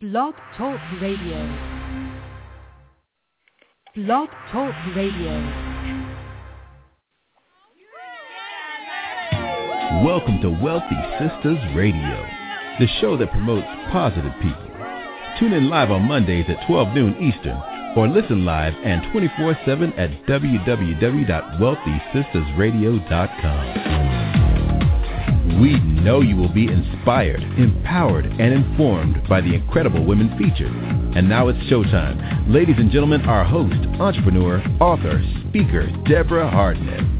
Blog Talk Radio. Blog Talk Radio. Welcome to Wealthy Sistas Radio, the show that promotes positive people. Tune in live on Mondays at 12 noon Eastern or listen live and 24-7 at www.wealthysistasradio.com. We know you will be inspired, empowered, and informed by the incredible women featured. And now it's showtime. Ladies and gentlemen, our host, entrepreneur, author, speaker, Deborah Hardnett.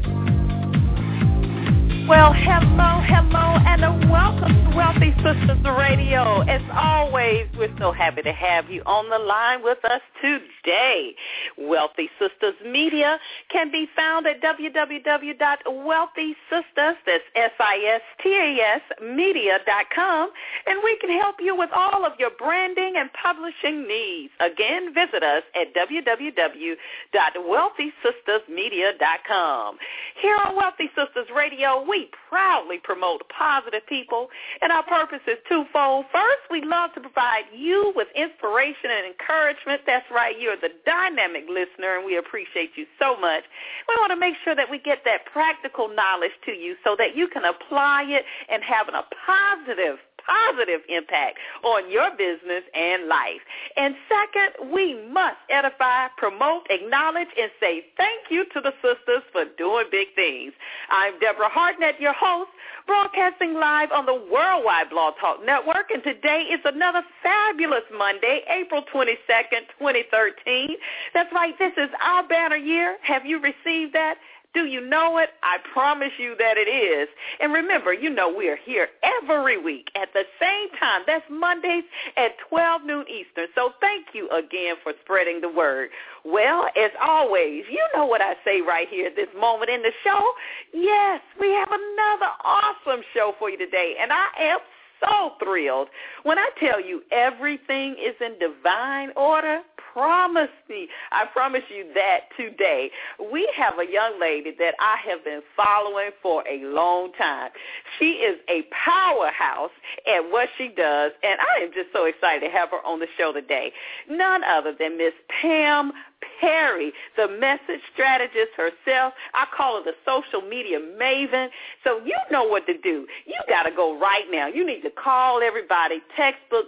Well, hello, hello, and welcome to Wealthy Sistas Radio. As always, we're so happy to have you on the line with us today. Wealthy Sistas Media can be found at www.wealthysistas, that's S-I-S-T-A-S, media.com, and we can help you with all of your branding and publishing needs. Again, visit us at www.wealthysistasmedia.com. Here on Wealthy Sistas Radio, we proudly promote positive people, and our purpose is twofold. First, we love to provide you with inspiration and encouragement. That's right, you're the dynamic listener, and we appreciate you so much. We want to make sure that we get that practical knowledge to you so that you can apply it and have a positive positive impact on your business and life. And second, we must edify, promote, acknowledge, and say thank you to the sisters for doing big things. I'm Deborah Hartnett, your host, broadcasting live on the Worldwide Blog Talk Network, and today is another fabulous Monday, April 22nd, 2013. That's right, this is our banner year. Have you received that? Do you know it? I promise you that it is. And remember, you know we are here every week at the same time. That's Mondays at 12 noon Eastern. So thank you again for spreading the word. Well, as always, you know what I say right here at this moment in the show. Yes, we have another awesome show for you today. And I am so thrilled when I tell you everything is in divine order promise me, I promise you that today. We have a young lady that I have been following for a long time. She is a powerhouse at what she does, and I am just so excited to have her on the show today. None other than Miss Pam Perry, the message strategist herself. I call her the social media maven. So you know what to do. You got to go right now. You need to call everybody, textbook,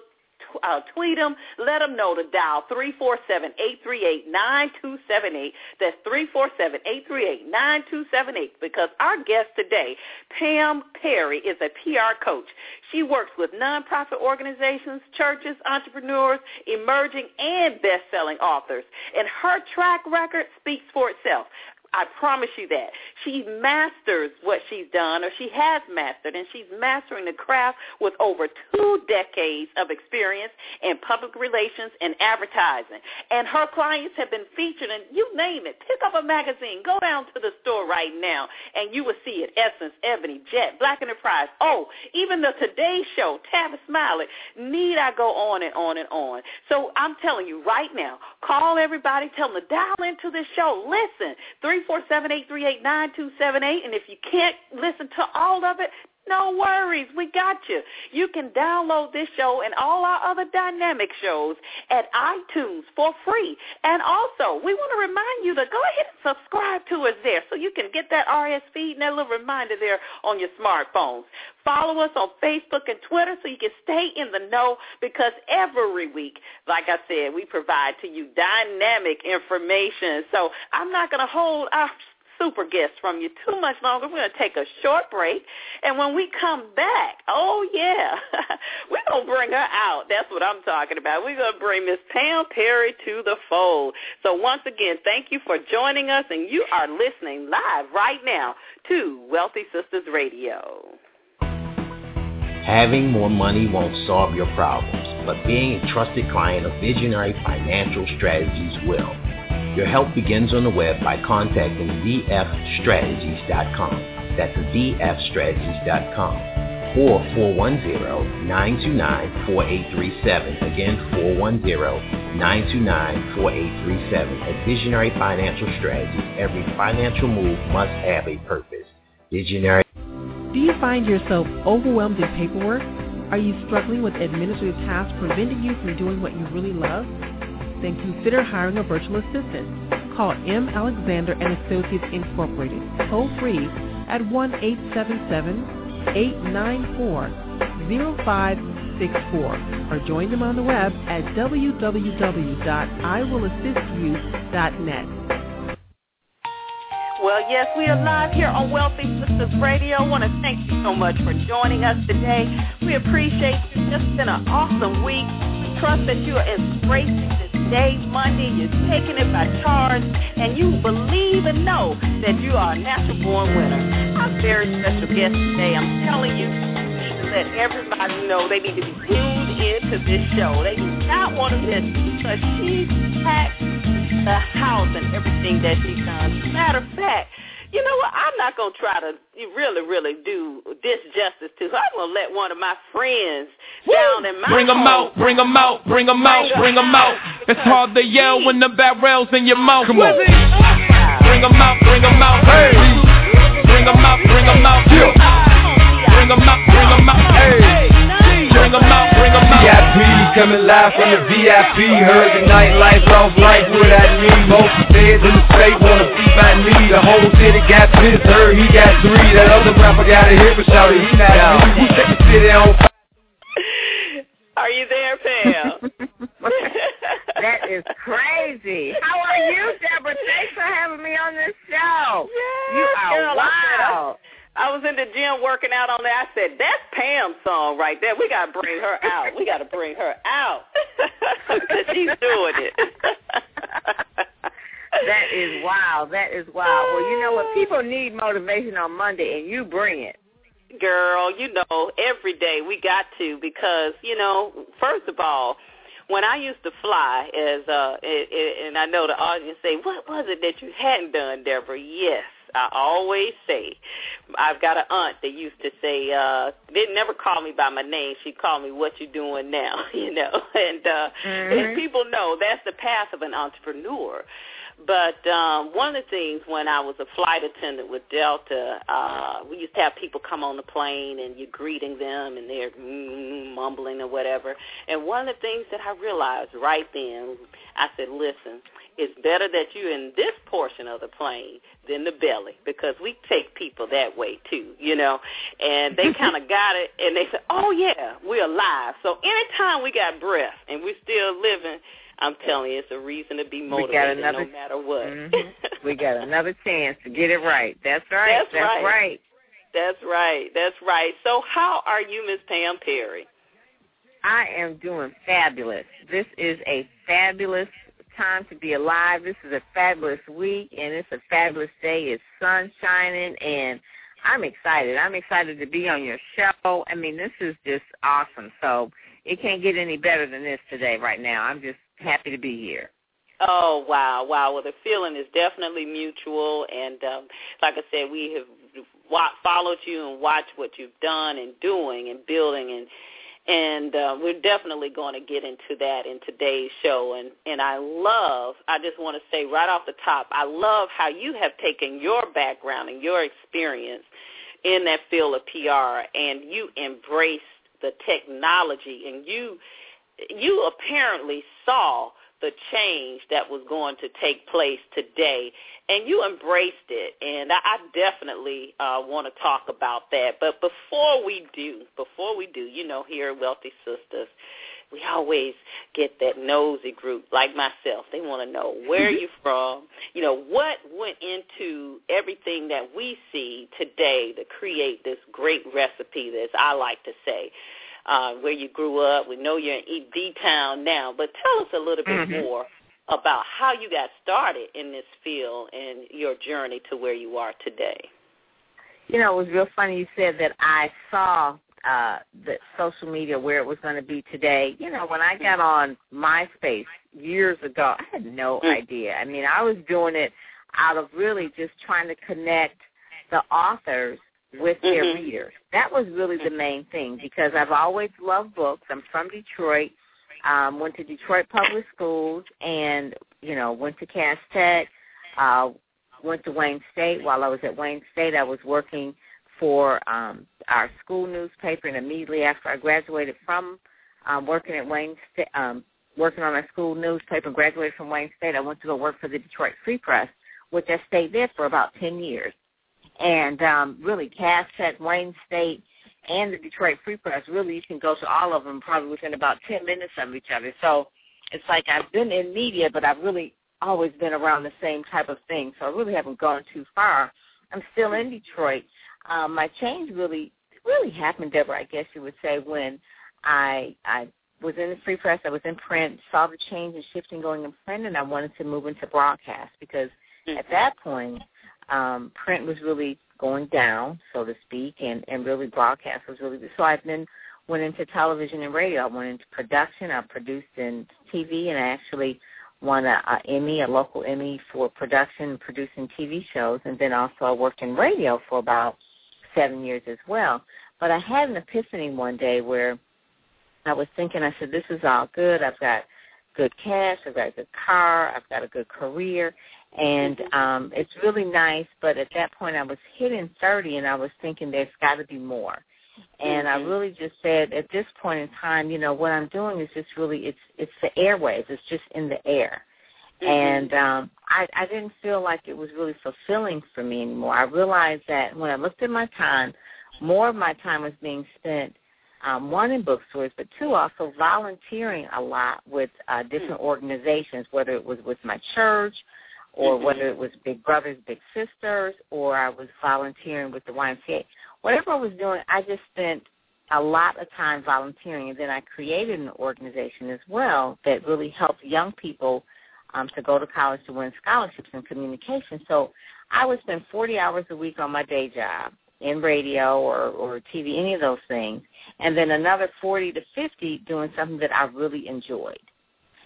uh, tweet them. Let them know to dial 347-838-9278. That's 347-838-9278 because our guest today, Pam Perry, is a PR coach. She works with nonprofit organizations, churches, entrepreneurs, emerging and best-selling authors. And her track record speaks for itself. I promise you that. She masters what she's done, or she has mastered, and she's mastering the craft with over two decades of experience in public relations and advertising. And her clients have been featured in, you name it, pick up a magazine, go down to the store right now, and you will see it. Essence, Ebony, Jet, Black Enterprise. Oh, even the Today Show, Tavis Smiley. Need I go on and on and on? So I'm telling you right now, call everybody, tell them to dial into this show. Listen, three 347-838-9278. And if you can't listen to all of it, no worries. We got you. You can download this show and all our other dynamic shows at iTunes for free. And also, we want to remind you to go ahead and subscribe to us there so you can get that RSS feed and that little reminder there on your smartphones. Follow us on Facebook and Twitter so you can stay in the know because every week, like I said, we provide to you dynamic information. So I'm not going to hold our super guest from you too much longer. We're going to take a short break. And when we come back, oh, yeah, we're going to bring her out. That's what I'm talking about. We're going to bring Miss Pam Perry to the fold. So once again, thank you for joining us. And you are listening live right now to Wealthy Sistas Radio. Having more money won't solve your problems, but being a trusted client of Visionary Financial Strategies will. Your help begins on the web by contacting vfstrategies.com. That's vfstrategies.com or 410-929-4837. Again, 410-929-4837. At Visionary Financial Strategies, every financial move must have a purpose. Visionary. Do you find yourself overwhelmed in paperwork? Are you struggling with administrative tasks preventing you from doing what you really love? Then consider hiring a virtual assistant. Call M. Alexander and Associates Incorporated, toll free at 1-877-894-0564 or join them on the web at www.iwillassistyou.net. Well, yes, we are live here on Wealthy Sistas Radio. I want to thank you so much for joining us today. We appreciate you. It's been an awesome week. We trust that you are embracing this day, Monday. You're taking it by charge, and you believe and know that you are a natural born winner. Our very special guest today, I'm telling you, need to let everybody know they need to be tuned into this show. They do not want to miss because she packs the house and everything that she does. Matter of fact, you know what? I'm not gonna try to really, really do this justice to her. I'm gonna let one of my friends Woo! down in my bring them out, bring them out, bring them out, bring them out. It's hard to yell when the barrel's in your mouth. Come on, bring them out, bring them out, hey. Bring them out, bring them out, bring bring them out. VIP coming live from the VIP. Heard the nightlife, lost life, what I need. Most feds in the state wanna see my need. The whole city got pissed, heard he got three. That other rapper got a hit, but shouted he not out. We set the city on fire. Are you there, Pam? that is crazy. How are you, Deborah? Thanks for having me on this show. Yes, you are girl, wow. I was in the gym working out on that. I said, "That's Pam's song right there. We got to bring her out. We got to bring her out because she's doing it." that is wow. That is wow. Well, you know what? People need motivation on Monday, and you bring it. Girl, you know, every day we got to because you know, first of all, when I used to fly as uh and I know the audience say, "What was it that you hadn't done, Deborah?" Yes, I always say, I've got an aunt that used to say, uh, didn't never call me by my name. She called me, "What you doing now?" You know, and uh, mm-hmm. and people know that's the path of an entrepreneur. But um, one of the things when I was a flight attendant with Delta, uh, we used to have people come on the plane and you're greeting them and they're mm, mumbling or whatever. And one of the things that I realized right then, I said, listen, it's better that you're in this portion of the plane than the belly because we take people that way too, you know. And they kind of got it and they said, oh, yeah, we're alive. So anytime we got breath and we're still living – I'm telling you, it's a reason to be motivated another, no matter what. Mm-hmm. we got another chance to get it right. That's right. That's, That's right. right. That's right. That's right. So how are you, Miss Pam Perry? I am doing fabulous. This is a fabulous time to be alive. This is a fabulous week, and it's a fabulous day. It's sun shining, and I'm excited. I'm excited to be on your show. I mean, this is just awesome. So it can't get any better than this today, right now. I'm just happy to be here. Oh wow, wow! Well, the feeling is definitely mutual, and um, like I said, we have followed you and watched what you've done and doing and building, and and uh, we're definitely going to get into that in today's show. And and I love, I just want to say right off the top, I love how you have taken your background and your experience in that field of PR, and you embraced the technology, and you you apparently saw the change that was going to take place today, and you embraced it. And I, I definitely uh, want to talk about that. But before we do, before we do, you know, here at Wealthy Sistas, we always get that nosy group like myself. They want to know where are you from, you know, what went into everything that we see today to create this great recipe, as I like to say uh, where you grew up. We know you're in D Town now, but tell us a little bit mm-hmm. more about how you got started in this field and your journey to where you are today. You know, it was real funny you said that I saw uh the social media where it was going to be today. You know, when I got on MySpace years ago, I had no mm. idea. I mean, I was doing it out of really just trying to connect the authors with their mm-hmm. readers. That was really the main thing because I've always loved books. I'm from Detroit. Um, went to Detroit Public Schools and, you know, went to Cass Tech, uh, went to Wayne State. While I was at Wayne State, I was working for um, our school newspaper, and immediately after I graduated from um, working at Wayne State, um, working on our school newspaper, graduated from Wayne State, I went to go work for the Detroit Free Press, which I stayed there for about 10 years. And um, really, Cass Tech, Wayne State, and the Detroit Free Press, really you can go to all of them probably within about 10 minutes of each other. So it's like I've been in media, but I've really always been around the same type of thing. So I really haven't gone too far. I'm still in Detroit. Um, my change really really happened, Deborah, I guess you would say, when I I was in the free press, I was in print, saw the change and shifting going in print, and I wanted to move into broadcast because mm-hmm. at that point, um, print was really going down, so to speak, and and really broadcast was really so. I've been went into television and radio. I went into production. I produced in TV, and I actually won a, a Emmy, a local Emmy for production, producing TV shows, and then also I worked in radio for about seven years as well. But I had an epiphany one day where I was thinking, I said, this is all good. I've got good cash. I've got a good car. I've got a good career. And um, it's really nice. But at that point, I was hitting 30, and I was thinking there's got to be more. And I mm-hmm. really just said, at this point in time, you know, what I'm doing is just really, it's it's the airways It's just in the air. Mm-hmm. And um, I, I didn't feel like it was really fulfilling for me anymore. I realized that when I looked at my time, more of my time was being spent um, one in bookstores, but two also volunteering a lot with uh, different mm-hmm. organizations, whether it was with my church or mm-hmm. whether it was Big Brothers Big Sisters or I was volunteering with the YMCA. Whatever I was doing, I just spent a lot of time volunteering, and then I created an organization as well that really helped young people um, to go to college to win scholarships in communication. So I would spend 40 hours a week on my day job in radio or, or TV, any of those things, and then another 40 to 50 doing something that I really enjoyed.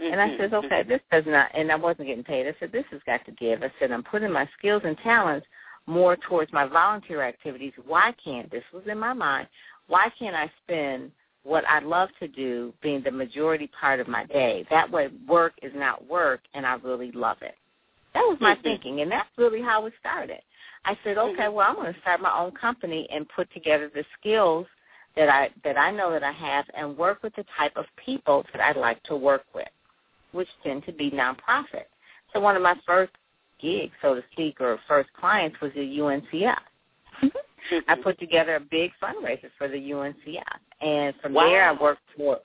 And I said, mm-hmm. okay, this does not, and I wasn't getting paid. I said, this has got to give. I said, I'm putting my skills and talents more towards my volunteer activities. Why can't, this was in my mind, why can't I spend what I love to do being the majority part of my day? That way work is not work and I really love it. That was my mm-hmm. thinking, and that's really how it started. I said, okay, mm-hmm. well, I'm going to start my own company and put together the skills that I that I know that I have, and work with the type of people that I'd like to work with, which tend to be nonprofit. So one of my first gigs, so to speak, or first clients was the UNCF. I put together a big fundraiser for the UNCF, and from wow. there I worked for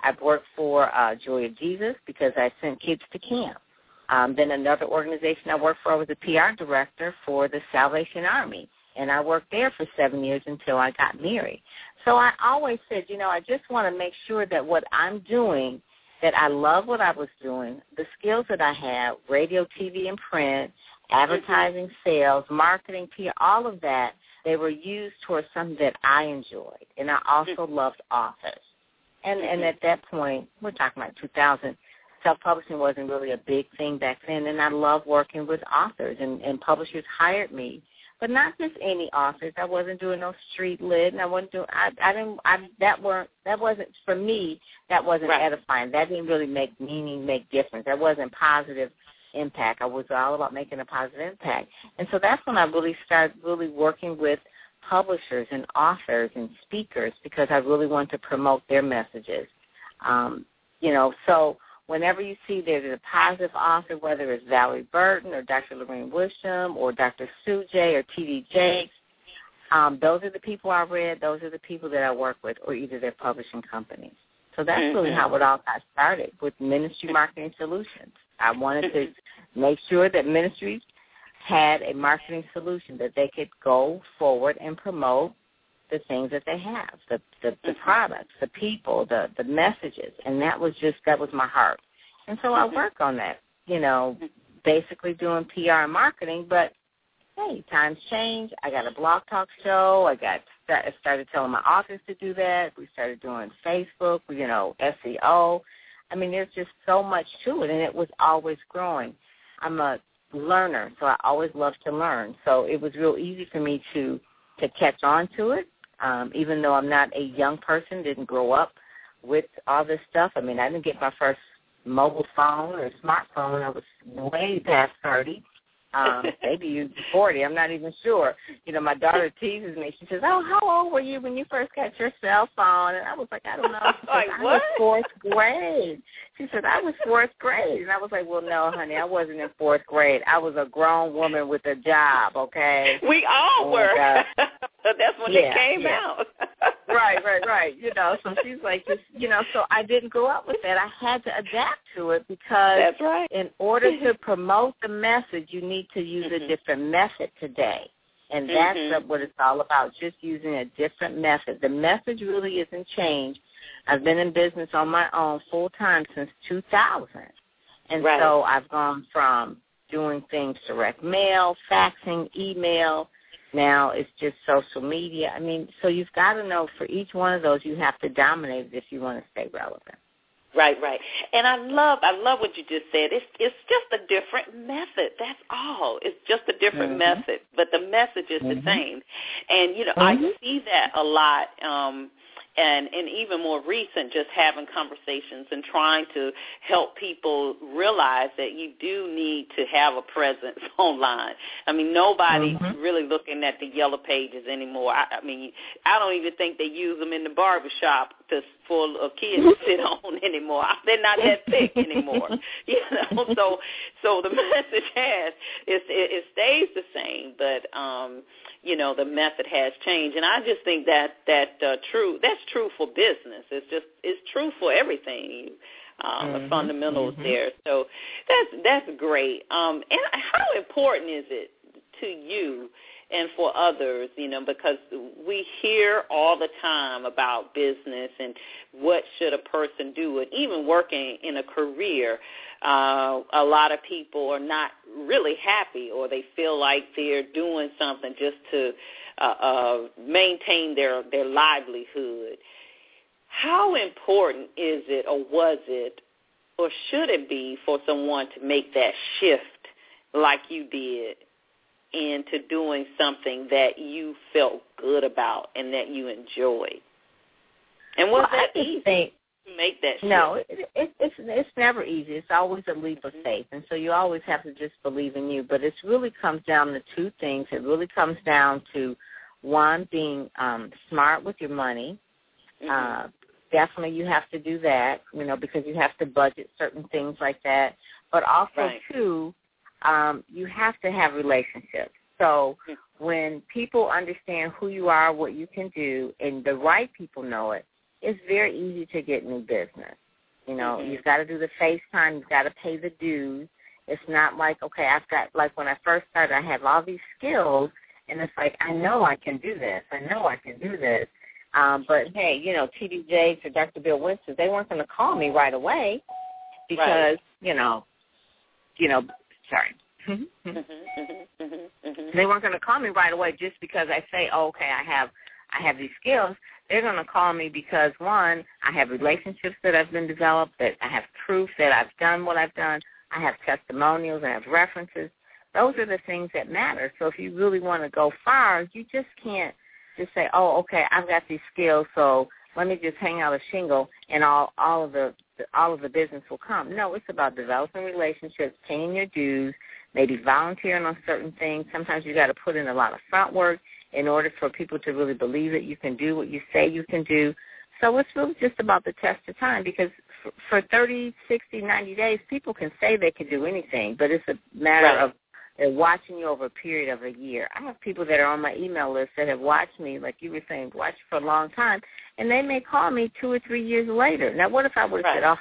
I've worked for uh, Joy of Jesus because I sent kids to camp. Um, then another organization I worked for, I was a PR director for the Salvation Army, and I worked there for seven years until I got married. So I always said, you know, I just want to make sure that what I'm doing, that I love what I was doing, the skills that I have, radio, TV, and print, advertising, mm-hmm. sales, marketing, PR, all of that, they were used towards something that I enjoyed, and I also mm-hmm. loved authors. And and at that point, we're talking about 2000 self-publishing wasn't really a big thing back then, and I love working with authors, and, and publishers hired me, but not just any authors. I wasn't doing no street lit, and I wasn't doing. I, I didn't. I that weren't. That wasn't for me. That wasn't right. edifying. That didn't really make meaning, make difference. That wasn't positive impact. I was all about making a positive impact, and so that's when I really started really working with publishers and authors and speakers because I really wanted to promote their messages. Um, you know, so whenever you see there's a positive author, whether it's Valorie Burton or Dr. Lorraine Wisham or Dr. Sue J or T.D. Jakes, um, those are the people I read. Those are the people that I work with, or either their publishing companies. So that's mm-hmm. really how it all got started with Ministry Marketing Solutions. I wanted to make sure that ministries had a marketing solution that they could go forward and promote the things that they have, the the, the mm-hmm. products, the people, the the messages, and that was just that was my heart. And so I mm-hmm. work on that, you know, mm-hmm. basically doing PR and marketing. But hey, times change. I got a blog talk show. I got I started telling my authors to do that. We started doing Facebook, you know, SEO. I mean, there's just so much to it, and it was always growing. I'm a learner, so I always love to learn. So it was real easy for me to to catch on to it um, even though I'm not a young person, didn't grow up with all this stuff. I mean, I didn't get my first mobile phone or smartphone. I was way past 30. um, maybe you 40. I'm not even sure. You know, my daughter teases me. She says, "Oh, how old were you when you first got your cell phone?" And I was like, "I don't know." She like, said, what? I was fourth grade. She said, "I was fourth grade," and I was like, "Well, no, honey, I wasn't in fourth grade. I was a grown woman with a job. Okay." We all And, were. uh, That's when yeah, it came yeah. out. right, right, right. You know, so she's like, just, you know, so I didn't grow up with that. I had to adapt to it because That's right. in order to promote the message, you need to use Mhm. a different method today. And that's Mhm. what it's all about, just using a different method. The message really isn't changed. I've been in business on my own full time since 2000. And Right. so I've gone from doing things direct mail, faxing, email. Now it's just social media. I mean, so you've got to know for each one of those you have to dominate it if you want to stay relevant. Right, right. And I love I love what you just said. It's it's just a different method. That's all. It's just a different Mhm. method, but the message is Mhm. the same. And you know, Mhm. I see that a lot um and and even more recent just having conversations and trying to help people realize that you do need to have a presence online. I mean, nobody's Mhm. really looking at the yellow pages anymore. I, I mean, I don't even think they use them in the barbershop to for a kid to sit on anymore. They're not that thick anymore. you know, so so the message has it, it, stays the same, but um, you know the method has changed, and I just think that that uh, true that's true for business. It's just it's true for everything. Um, The Mhm, fundamentals mhm. there, so that's that's great. Um, and how important is it to you and for others, you know, because we hear all the time about business and what should a person do, and even working in a career, uh, a lot of people are not really happy, or they feel like they're doing something just to uh, uh, maintain their their livelihood. How important is it, or was it, or should it be for someone to make that shift like you did into doing something that you felt good about and that you enjoyed? And was Well, that easy think to make that? No, it, it, it's it's never easy. It's always a leap of faith, and so you always have to just believe in you. But it really comes down to two things. It really comes down to one being um, smart with your money. Mhm. Uh, definitely, you have to do that. You know, because you have to budget certain things like that. But also, Right. too, um, you have to have relationships. So when people understand who you are, what you can do, and the right people know it, it's very easy to get new business. You know, Mhm. you've got to do the FaceTime, you've got to pay the dues. It's not like, okay, I've got, like when I first started, I have all these skills, and it's like, I know I can do this. I know I can do this. Um, but hey, you know, TD Jakes or Dr. Bill Winston, they weren't going to call me right away because, you know, you know, sorry. Mhm, mhm, mhm, mhm. they weren't going to call me right away just because I say, oh, okay, I have I have these skills. They're going to call me because one, I have relationships that I've been developed, that I have proof that I've done what I've done. I have testimonials, I have references. Those are the things that matter. So if you really want to go far, you just can't just say, oh, okay, I've got these skills, so let me just hang out a shingle and all all of the all of the business will come. No, it's about developing relationships, paying your dues, maybe volunteering on certain things. Sometimes you got to put in a lot of front work in order for people to really believe that you can do what you say you can do. So it's really just about the test of time because for, for 30, 60, 90 days, people can say they can do anything, but it's a matter Right. of they're watching you over a period of a year. I have people that are on my email list that have watched me, like you were saying, watched for a long time, and they may call me two or three years later. Now, what if I would have Right. said, oh,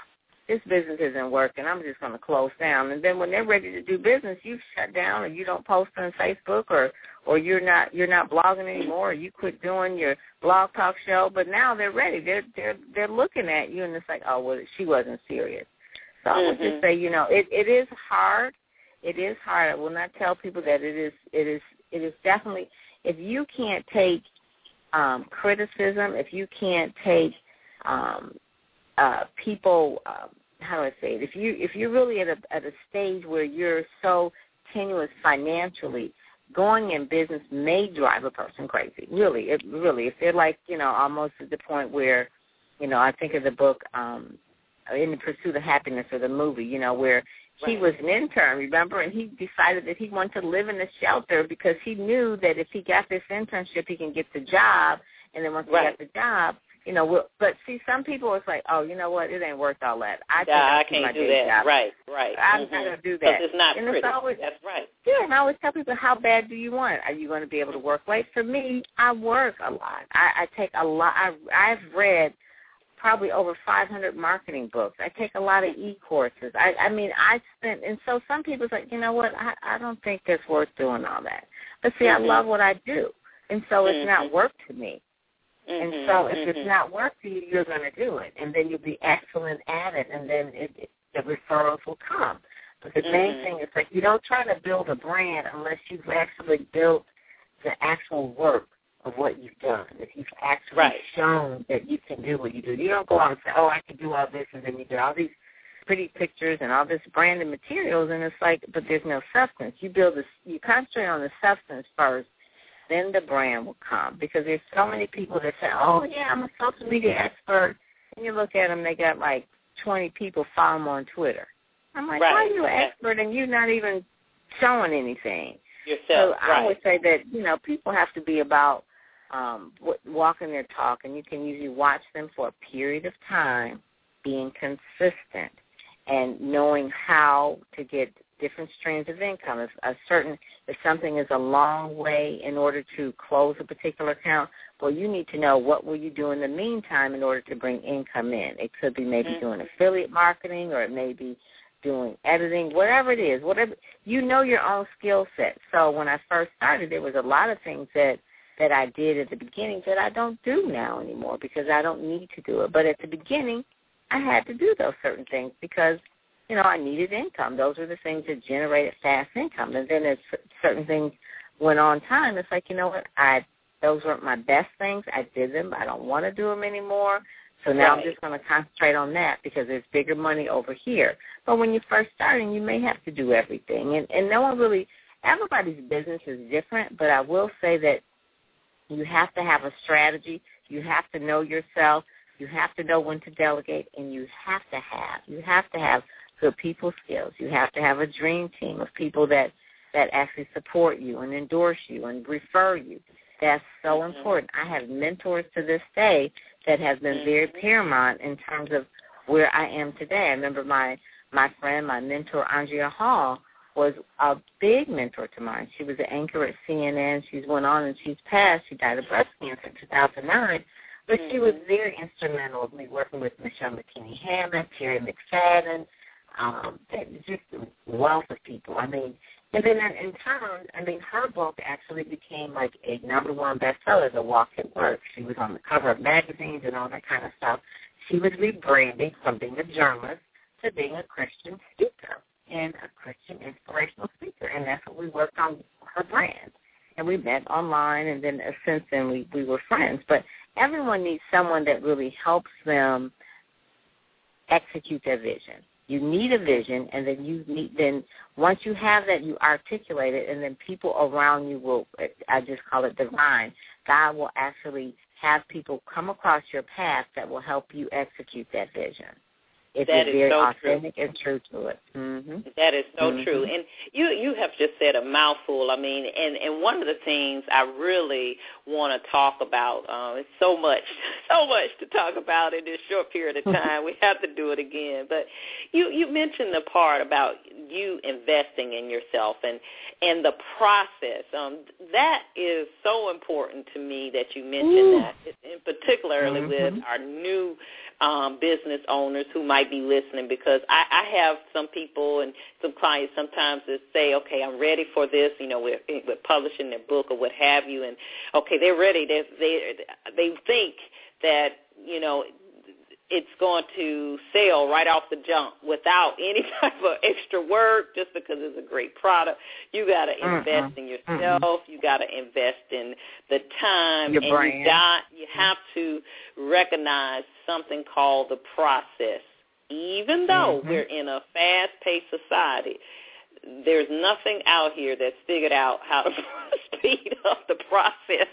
this business isn't working, I'm just going to close down. And then when they're ready to do business, you've shut down or you don't post on Facebook or or you're not you're not blogging anymore or you quit doing your blog talk show, but now they're ready. They're they're they're looking at you and it's like, oh, well, she wasn't serious. So I would just mm-hmm. say, you know, it it is hard. It is hard. I will not tell people that it is it is it is definitely if you can't take um criticism, if you can't take um uh people um how do I say it? If you if you're really at a at a stage where you're so tenuous financially, going in business may drive a person crazy. Really, it really. If they're like you know almost at the point where, you know, I think of the book um in the Pursuit of Happiness or the movie, you know, where he was an intern, remember, and he decided that he wanted to live in the shelter because he knew that if he got this internship, he can get the job, and then once Right. he got the job, you know, we'll, but see, some people it's like, oh, you know what, it ain't worth all that. I yeah, I can't do that. job. Right, right. I'm Mhm. not gonna do that. It's not And it's pretty. always- That's right. Yeah, and I always tell people, how bad do you want it? Are you going to be able to work late? For me, I work a lot. I, I take a lot. I, I've read probably over 500 marketing books. I take a lot of e-courses. I, I mean, I spent, and so some people's like, you know what? I, I don't think it's worth doing all that. But see, Mhm. I love what I do, and so it's not Mhm. work to me. And Mhm, so if it's not work to you, you're going to do it, and then you'll be excellent at it, and then it, it, the referrals will come. But the main Mhm. thing is like you don't try to build a brand unless you've actually built the actual work of what you've done. If you've actually Right. shown that you can do what you do, you don't go out and say, "Oh, I can do all this," and then you do all these pretty pictures and all this branded materials, and it's like, but there's no substance. You build this, you concentrate on the substance first, then the brand will come. Because there's so many people that say, "Oh, yeah, I'm a social media expert," and you look at them, they got like 20 people follow them on Twitter. I'm like, Right. why are you an expert and you're not even showing anything? Yourself, So I right. always say that you know people have to be about um, walking their talk, and you can usually watch them for a period of time, being consistent and knowing how to get different streams of income. If a certain if something is a long way in order to close a particular account, well, you need to know what will you do in the meantime in order to bring income in. It could be maybe Mhm. doing affiliate marketing, or it may be doing editing, whatever it is, whatever you know your own skill set. So when I first started, there was a lot of things that that I did at the beginning that I don't do now anymore because I don't need to do it. But at the beginning, I had to do those certain things because you know I needed income. Those were the things that generated fast income. And then as certain things went on time, it's like you know what I those weren't my best things. I did them. I don't want to do them anymore. So now I'm just going to concentrate on that because there's bigger money over here. But when you're first starting, you may have to do everything, and and no one really. Everybody's business is different, but I will say that you have to have a strategy. You have to know yourself. You have to know when to delegate, and you have to have you have to have good people skills. You have to have a dream team of people that that actually support you and endorse you and refer you. That's so Mhm. important. I have mentors to this day that have been very Mhm. paramount in terms of where I am today. I remember my my friend, my mentor Andrea Hall was a big mentor to mine. She was an anchor at CNN. She's went on and she's passed. She died of breast cancer in 2009. But she was very instrumental in me working with Michelle McKinney Hammond, Terry McFadden, um, just a wealth of people. I mean, and then in, in turn, I mean, her book actually became like a number one bestseller, The Walk at Work. She was on the cover of magazines and all that kind of stuff. She was rebranding from being a journalist to being a Christian speaker and a Christian inspirational speaker, and that's what we worked on her brand. And we met online, and then uh, since then we we were friends. But everyone needs someone that really helps them execute their vision. You need a vision, and then you need then once you have that, you articulate it, and then people around you will. I just call it divine. God will actually have people come across your path that will help you execute that vision. If That you're is very so true. authentic and true to it. hmm That is so Mhm. true, and you you have just said a mouthful. I mean, and and one of the things I really want to talk about. Um, it's so much, so much to talk about in this short period of time. we have to do it again. But you you mentioned the part about you investing in yourself and and the process. Um, that is so important to me that you mentioned Ooh. that, in particularly with Mhm. our new um, business owners who might be listening because I, I have some people and some clients sometimes that say, okay, I'm ready for this. You know, we're, eh, we're publishing their book or what have you, and okay, they're ready. They they they think that you know it's going to sell right off the jump without any type of extra work just because it's a great product. You got to invest in yourself. You got to invest in the time Your and brand. you got you have to recognize something called the process. Even though Mhm. we're in a fast-paced society, there's nothing out here that's figured out how to speed up the process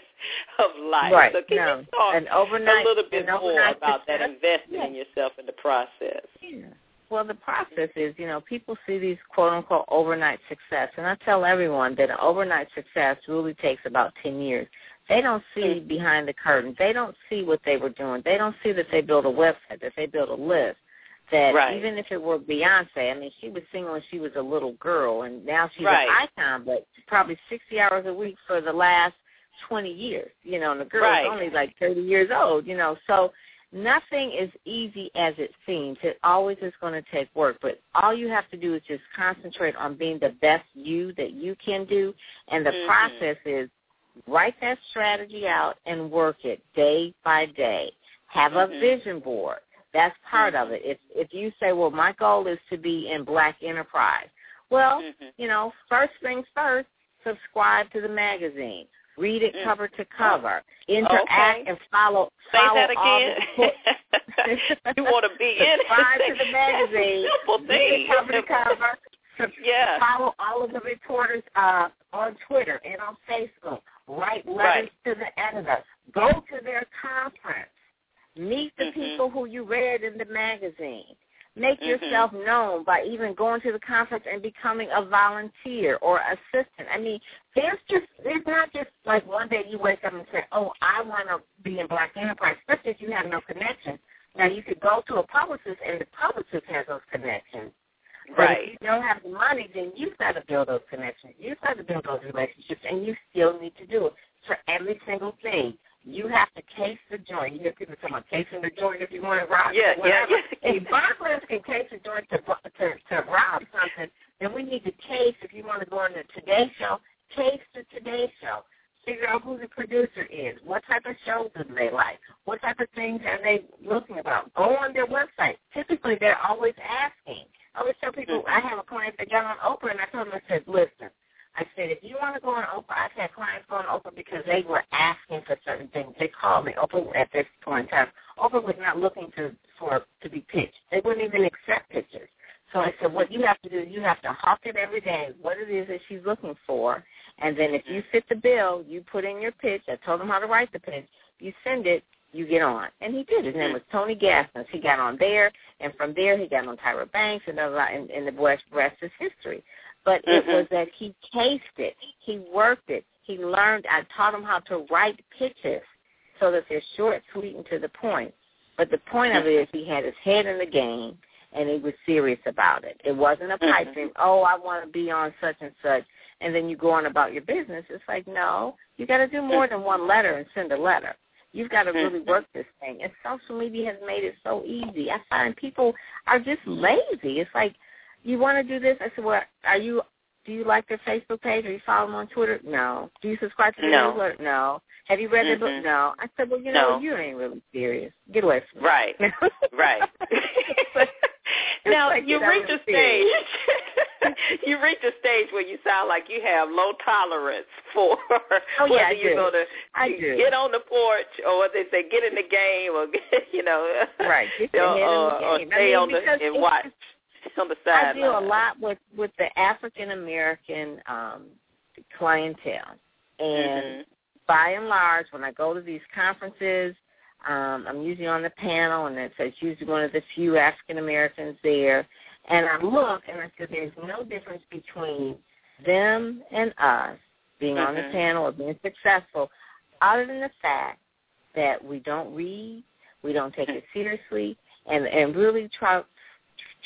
of life. Right. So can no. you talk an overnight, a little bit more about that success? investing Yeah. in yourself in the process? Yeah. Well, the process is, you know, people see these quote unquote overnight success, and I tell everyone that an overnight success really takes about 10 years. They don't see Mm. behind the curtain. They don't see what they were doing. They don't see that they built a website, that they built a list. That Right. even if it were Beyonce, I mean, she was singing when she was a little girl, and now she's Right. an icon, but probably 60 hours a week for the last 20 years, you know, and the girl's Right. only like 30 years old, you know. So nothing is easy as it seems. It always is going to take work, but all you have to do is just concentrate on being the best you that you can do, and the Mhm. process is write that strategy out and work it day by day. Have a Mhm. vision board. That's part Mhm. of it. If if you say, well, my goal is to be in black enterprise, well, Mhm. you know, first things first, subscribe to the magazine. Read it Mm. cover to cover. Interact Okay. and follow. Say follow that the again. you want to be in Subscribe to the magazine. Simple Read it cover to cover. Yeah. Follow all of the reporters uh, on Twitter and on Facebook. Write letters Right. to the editor. Go to their conference. Meet the Mhm. people who you read in the magazine. Make Mhm. yourself known by even going to the conference and becoming a volunteer or assistant. I mean, there's just there's not just like one day you wake up and say, "Oh, I want to be in Black Enterprise," especially if you have no connection. Now you could go to a publicist, and the publicist has those connections. But if Right. you don't have the money, then you've got to build those connections. You've got to build those relationships, and you still need to do it for every single thing. You have to case the joint. You hear people talking about casing the joint if you want to rob Yeah, yeah, yeah. If burglars can case the joint to, to to rob something, then we need to case. If you want to go on the Today Show, case the Today Show. Figure out who the producer is. What type of shows do they like? What type of things are they looking about? Go on their website. Typically, they're always asking. I always tell people, Mm-hmm. I have a client that got on Oprah, and I told them, I said, listen, I said, if you want to go on Oprah, I've had clients go on Oprah because they were asking for certain things. They called me. Oprah at this point in time, Oprah was not looking to for to be pitched. They wouldn't even accept pictures. So I said, what you have to do is you have to hawk it every day, what it is that she's looking for, and then if you fit the bill, you put in your pitch. I told him how to write the pitch. You send it, you get on. And he did. His name was Tony Gaskins. He got on there, and from there he got on Tyra Banks, and, blah, blah, and, and the rest, rest is history. But it Mhm. was that he cased it. He worked it. He learned. I taught him how to write pitches so that they're short, sweet, and to the point. But the point of it is he had his head in the game, and he was serious about it. It wasn't a pipe Mhm. dream. Oh, I want to be on such and such, and then you go on about your business. It's like no, you got to do more than one letter and send a letter. You've got to really Mhm. work this thing. And social media has made it so easy. I find people are just lazy. It's like you want to do this. I said, well, are you? Do you like their Facebook page? Are you following them on Twitter? No. Do you subscribe to their No. newsletter? No. Have you read their book? No. I said, well, you know, No. you ain't really serious. Get away from me. Right. Right. now like you reach a stage. you reach a stage where you sound like you have low tolerance for Oh, yeah, whether you're going to get on the porch or what they say, get in the game or get, you know, Right. Get or, your head in the or, or stay I mean, on the and watch just- on the I sideline. deal a lot with with the African American um clientele, and Mhm. by and large, when I go to these conferences, um, I'm usually on the panel, and it's, it's usually one of the few African Americans there. And I look, and I said, there's no difference between them and us being on the Mhm. panel or being successful, other than the fact that we don't read, we don't take it seriously, and and really try,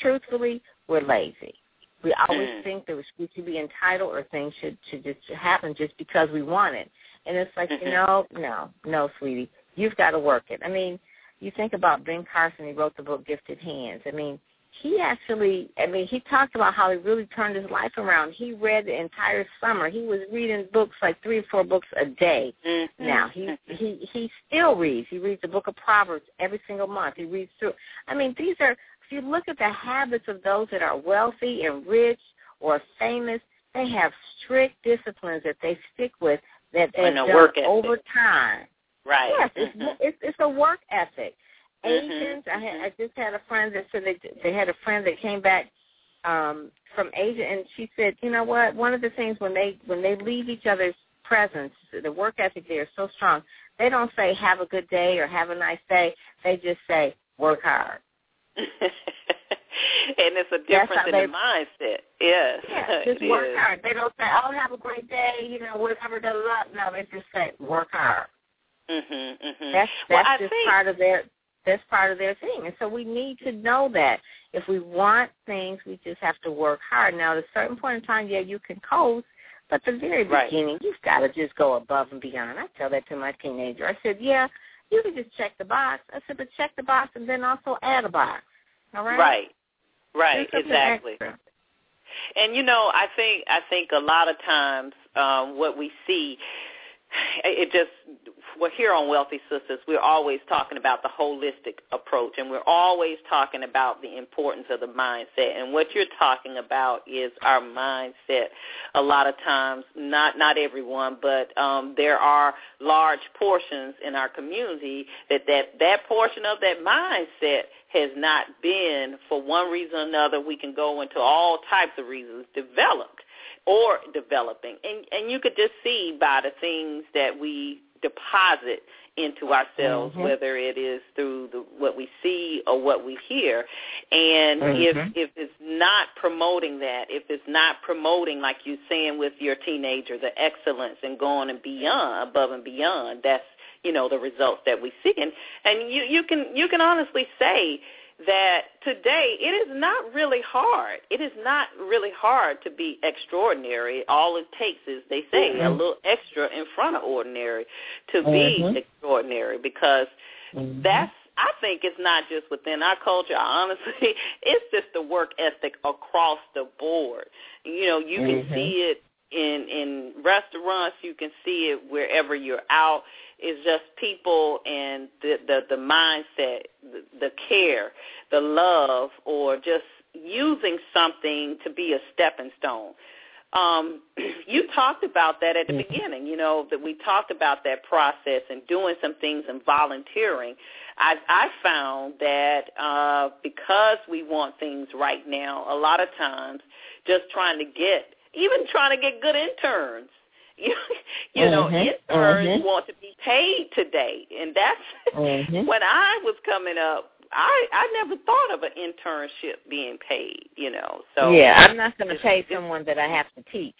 truthfully, we're lazy. We always Mm. think that we should be entitled or things should should just happen just because we want it. And it's like, Mhm. you know, no, no, sweetie, you've got to work it. I mean, you think about Ben Carson. He wrote the book Gifted Hands. I mean, he actually, I mean, he talked about how he really turned his life around. He read the entire summer. He was reading books like three or four books a day. Mhm. Now he he he still reads. He reads the book of Proverbs every single month. He reads through. I mean, these are you look at the habits of those that are wealthy and rich or famous, they have strict disciplines that they stick with that they've done work ethic. over time. right. Yes, it's Mhm. it's it's a work ethic. Mhm. Asians, I had I just had a friend that said they they had a friend that came back um, from Asia, and she said, you know what? One of the things when they when they leave each other's presence, the work ethic there is so strong. They don't say "Have a good day" or "Have a nice day." They just say "Work hard." and it's a difference in they, the mindset. Yes, yeah, just work is. hard. They don't say, "Oh, have a great day," you know, whatever. Blah, blah. No, they just say, "Work hard." Mhm, mhm. That's that's well, just think, part of their that's part of their thing, and so we need to know that if we want things, we just have to work hard. Now, at a certain point in time, yeah, you can coast, but the very right. beginning, you've got to just go above and beyond. I tell that to my teenager. I said, yeah, you can just check the box. I said, but check the box and then also add a box. All right. Right. Right. Exactly. Extra. And you know, I think I think a lot of times um, what we see it just we're here on Wealthy Sistas We're always talking about the holistic approach, and we're always talking about the importance of the mindset. And what you're talking about is our mindset. A lot of times, not not everyone, but um, there are large portions in our community that that that portion of that mindset has not been, for one reason or another. We can go into all types of reasons developed or developing. And and you could just see by the things that we deposit into ourselves, mm-hmm. whether it is through the, what we see or what we hear. And mm-hmm. if if it's not promoting that, if it's not promoting, like you're saying with your teenager, the excellence and going and beyond, above and beyond, that's you know the results that we see. And and you you can you can honestly say that today it is not really hard. It is not really hard to be extraordinary. All it takes is, they say, mm-hmm. a little extra in front of ordinary to mm-hmm. be extraordinary because mm-hmm. that's I think it's not just within our culture. Honestly, it's just the work ethic across the board. You know, you can Mm-hmm. see it in in restaurants. You can see it wherever you're out is just people and the the, the mindset, the, the care, the love, or just using something to be a stepping stone. Um, you talked about that at the mm-hmm. beginning, you know, that we talked about that process and doing some things and volunteering. I, I found that uh, because we want things right now, a lot of times just trying to get, even trying to get good interns you, you know, mm-hmm. interns mm-hmm. want to be paid today, and that's mm-hmm. when I was coming up. I I never thought of an internship being paid. You know, so yeah, I'm not going to pay someone that I have to teach.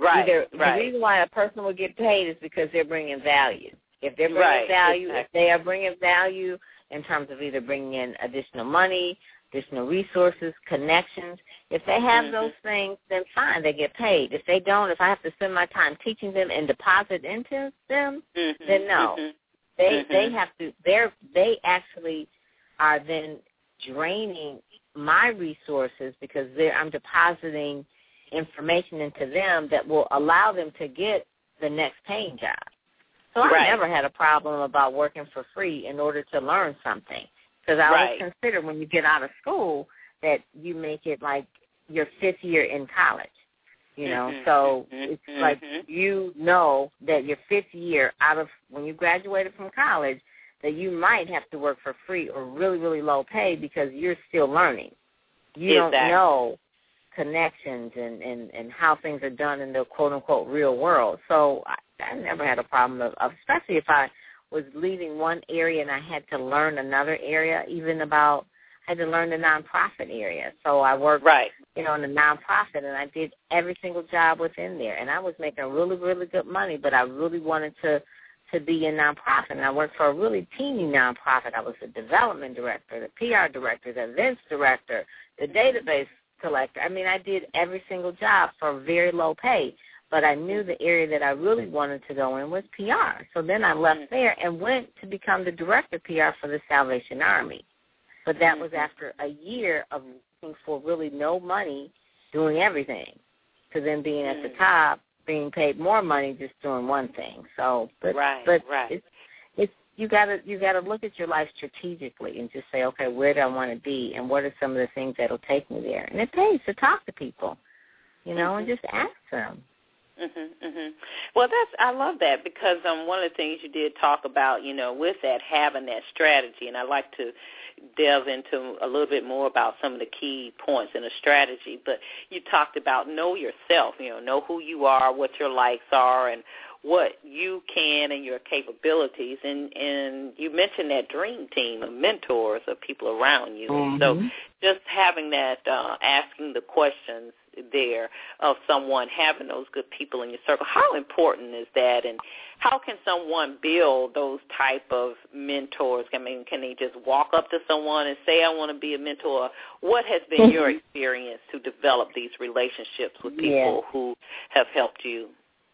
Right, Either, right. The reason why a person will get paid is because they're bringing value. If they're bringing Right, value, exactly. if they are bringing value in terms of either bringing in additional money, additional resources, connections. If they have Mhm. those things, then fine, they get paid. If they don't, if I have to spend my time teaching them and deposit into them, Mhm, then no. mhm. they Mhm. they have to. They're they actually are then draining my resources because they're I'm depositing information into them that will allow them to get the next paying job. So I Right. never had a problem about working for free in order to learn something. Because I always consider when you get out of school that you make it like your fifth year in college. You know, Mhm, so mhm, it's like mhm. you know that your fifth year out of when you graduated from college that you might have to work for free or really, really low pay because you're still learning. You don't know connections and, and, and how things are done in the quote unquote real world. So I, I never had a problem of, of especially if I was leaving one area and I had to learn another area, even about had to learn the nonprofit area. So I worked Right. you know, in the nonprofit, and I did every single job within there, and I was making really, really good money. But I really wanted to to be in nonprofit, and I worked for a really teeny nonprofit. I was the development director, the PR director, the events director, the database collector. I mean, I did every single job for very low pay. But I knew the area that I really wanted to go in was PR. So then I left mm-hmm. there and went to become the director of PR for the Salvation Army. But that was Mhm. after a year of working for really no money, doing everything, to then being at the Mm. top, being paid more money just doing one thing. So, but Right, but right. it's it's you gotta you gotta look at your life strategically and just say, okay, where do I want to be, and what are some of the things that'll take me there? And it pays to talk to people, you know, and Mhm. just ask them. Mhm, mhm. Well, that's I love that because um one of the things you did talk about, you know, with that having that strategy, and I like to delve into a little bit more about some of the key points in a strategy. But you talked about know yourself, you know, know who you are, what your likes are, and what you can and your capabilities. And and you mentioned that dream team of mentors of people around you. Mm-hmm. So just having that, uh, asking the questions there of someone having those good people in your circle. How important is that, and how can someone build those type of mentors? I mean, can they just walk up to someone and say, "I want to be a mentor"? What has been your mm-hmm. experience to develop these relationships with people Yeah. who have helped you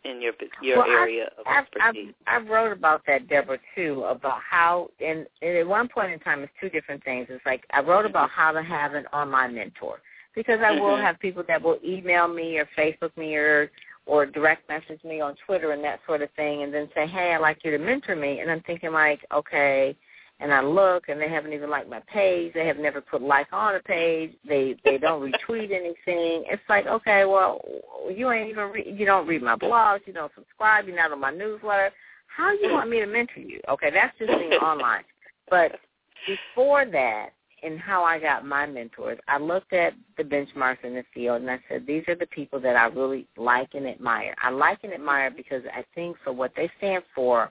in your your well, area of I've, expertise? I've, I wrote about that, Deborah, too, about how, and, and at one point in time, it's two different things. It's like I wrote mm-hmm. about how to have an online mentor because I will Mhm. have people that will email me or Facebook me or or direct message me on Twitter and that sort of thing, and then say, "Hey, I'd like you to mentor me," and I'm thinking like, okay. And I look, and they haven't even liked my page. They have never put like on a page. They they don't retweet anything. It's like, okay, well, you ain't even re- you don't read my blogs. You don't subscribe. You're not on my newsletter. How do you want me to mentor you? Okay, that's just being online. But before that, and how I got my mentors, I looked at the benchmarks in the field and I said, these are the people that I really like and admire. I like and admire because I think for what they stand for,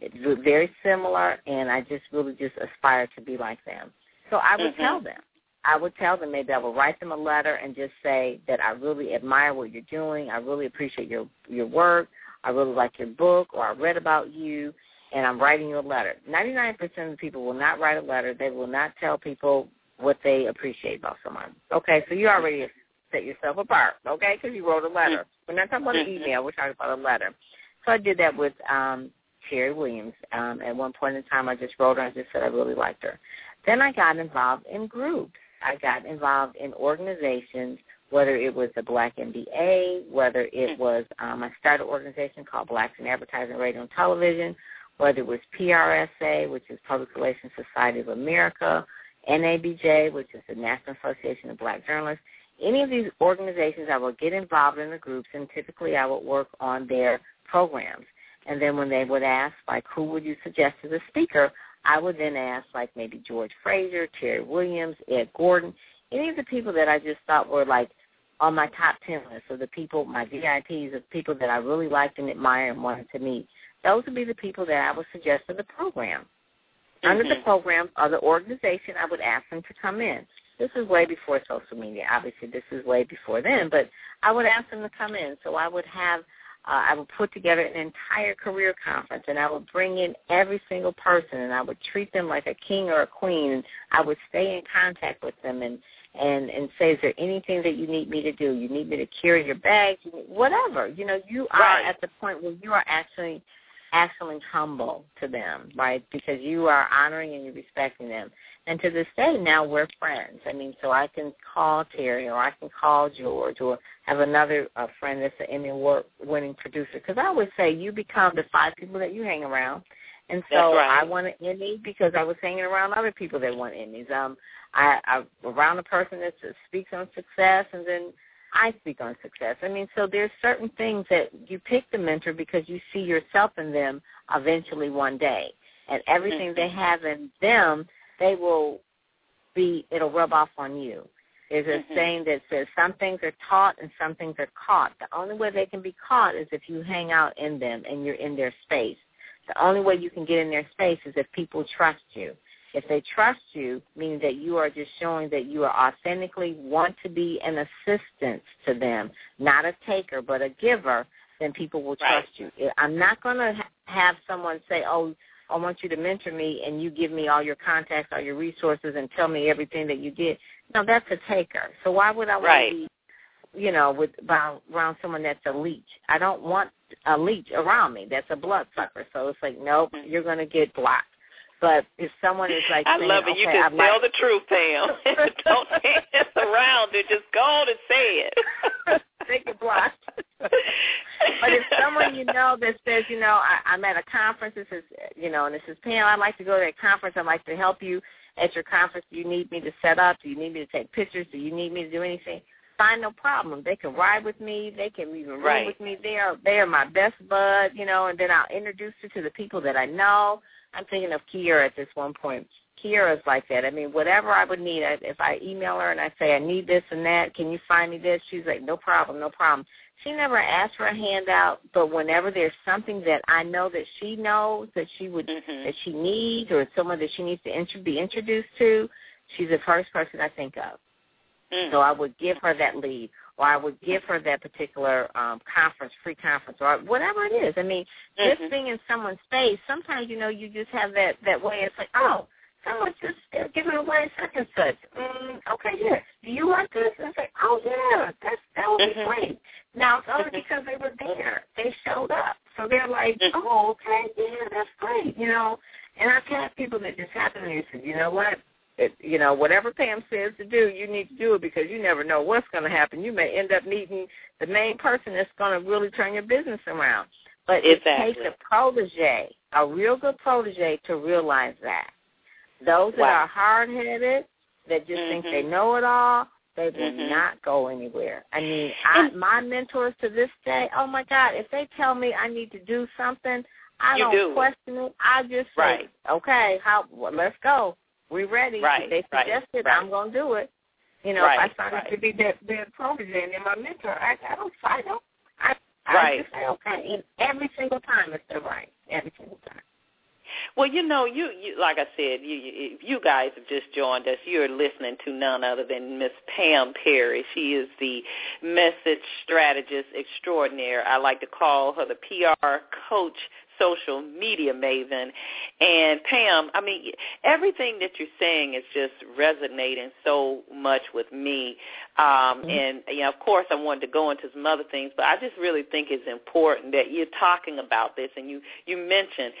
it's very similar, and I just really just aspire to be like them. So I would Mhm. tell them. I would tell them maybe I would write them a letter and just say that I really admire what you're doing. I really appreciate your your work. I really like your book, or I read about you, and I'm writing you a letter. 99% of people will not write a letter. They will not tell people what they appreciate about someone. Okay, so you already set yourself apart, okay, because you wrote a letter. We're not talking about an email. We're talking about a letter. So I did that with um, Terrie Williams. Um, at one point in time, I just wrote her and just said I really liked her. Then I got involved in groups. I got involved in organizations, whether it was the Black MBA, whether it was um, I started an organization called Blacks in Advertising, Radio, and Television, whether it was PRSA, which is Public Relations Society of America, NABJ, which is the National Association of Black Journalists. Any of these organizations, I would get involved in the groups, and typically I would work on their programs. And then when they would ask, like, who would you suggest as a speaker, I would then ask, like, maybe George Fraser, Terrie Williams, Ed Gordon, any of the people that I just thought were, like, on my top 10 list of the people, my VIPs, of people that I really liked and admired and wanted to meet. Those would be the people that I would suggest for the program. Under the program or the organization, I would ask them to come in. This is way before social media. Obviously, this is way before then, but I would ask them to come in. So I would have, uh, I would put together an entire career conference, and I would bring in every single person, and I would treat them like a king or a queen. And I would stay in contact with them and and and say, is there anything that you need me to do? You need me to carry your bags, you need, whatever. You know, you are Right. at the point where you are actually actually humble to them, right? Because you are honoring and you're respecting them. And to this day, now we're friends. I mean, so I can call Terrie or I can call George or have another uh, friend that's an Emmy Award-winning producer. Because I always say you become the five people that you hang around. And so right. I want an Emmy because I was hanging around other people that want Emmys. Um, I, I around a person that speaks on success, and then I speak on success. I mean, so there's certain things that you pick the mentor because you see yourself in them eventually one day, and everything they have in them, they will be. It'll rub off on you. There's a Mhm. saying that says some things are taught and some things are caught. The only way they can be caught is if you hang out in them and you're in their space. The only way you can get in their space is if people trust you. If they trust you, meaning that you are just showing that you are authentically want to be an assistance to them, not a taker but a giver, then people will Right. trust you. I'm not going to ha- have someone say, "Oh, I want you to mentor me," and you give me all your contacts, all your resources, and tell me everything that you did. No, that's a taker. So why would I want to be, you know, with around, around someone that's a leech? I don't want a leech around me. That's a bloodsucker. So it's like, nope, Mhm. you're going to get blocked. But if someone is like, I saying, love it. okay, You I'd just tell like, the truth, Pam. Don't dance around it. Just go on and say it. they get blocked. But if someone you know that says, you know, I, I'm at a conference, this is, you know, and this is Pam, I'd like to go to that conference. I'd like to help you at your conference. Do you need me to set up? Do you need me to take pictures? Do you need me to do anything? fine, no problem. They can ride with me. They can even room Right. with me. They are they are my best bud, you know. And then I'll introduce her to the people that I know. I'm thinking of Kiera at this one point. Kiera's like that. I mean, whatever I would need, I, if I email her and I say I need this and that, can you find me this? She's like, no problem, no problem. She never asked for a handout, but whenever there's something that I know that she knows that she would Mhm. that she needs or someone that she needs to intro- be introduced to, she's the first person I think of. Mm. So I would give her that lead, or I would give her that particular um, conference, free conference, or whatever it is. I mean, Mhm. just being in someone's face, sometimes you know you just have that that way. It's like, oh, someone's just giving away such and such. Mm, okay, here. Do you want this? And it's like, oh yeah, that's that would be Mhm. great. Now it's only Mhm. because they were there. They showed up, so they're like, Mhm. oh, okay, yeah, that's great. You know, and I've had people that just happen to me and said, you know what? You know, whatever Pam says to do, you need to do it because you never know what's going to happen. You may end up needing the main person that's going to really turn your business around. But Exactly. it takes a protege, a real good protege, to realize that. Those that are hard-headed, that just think Mhm. they know it all, they will Mhm. not go anywhere. I mean, I, my mentors to this day, oh my God, if they tell me I need to do something, I You don't do question it. I just say, Right. okay, how? Well, let's go. We ready? Right, They suggested right. I'm going to do it. You know, Right, if I started right. to be their, their protege and my mentor, I, I don't fight them. I, I Right. just say, okay, and every single time it's the right. Every single time. Well, you know, you, you like I said, you, you you guys have just joined us. You're listening to none other than Miss Pam Perry. She is the message strategist extraordinaire. I like to call her the PR coach, social media maven. And Pam, I mean, everything that you're saying is just resonating so much with me. Um, Mhm. And you know, of course, I wanted to go into some other things, but I just really think it's important that you're talking about this. And you you mentioned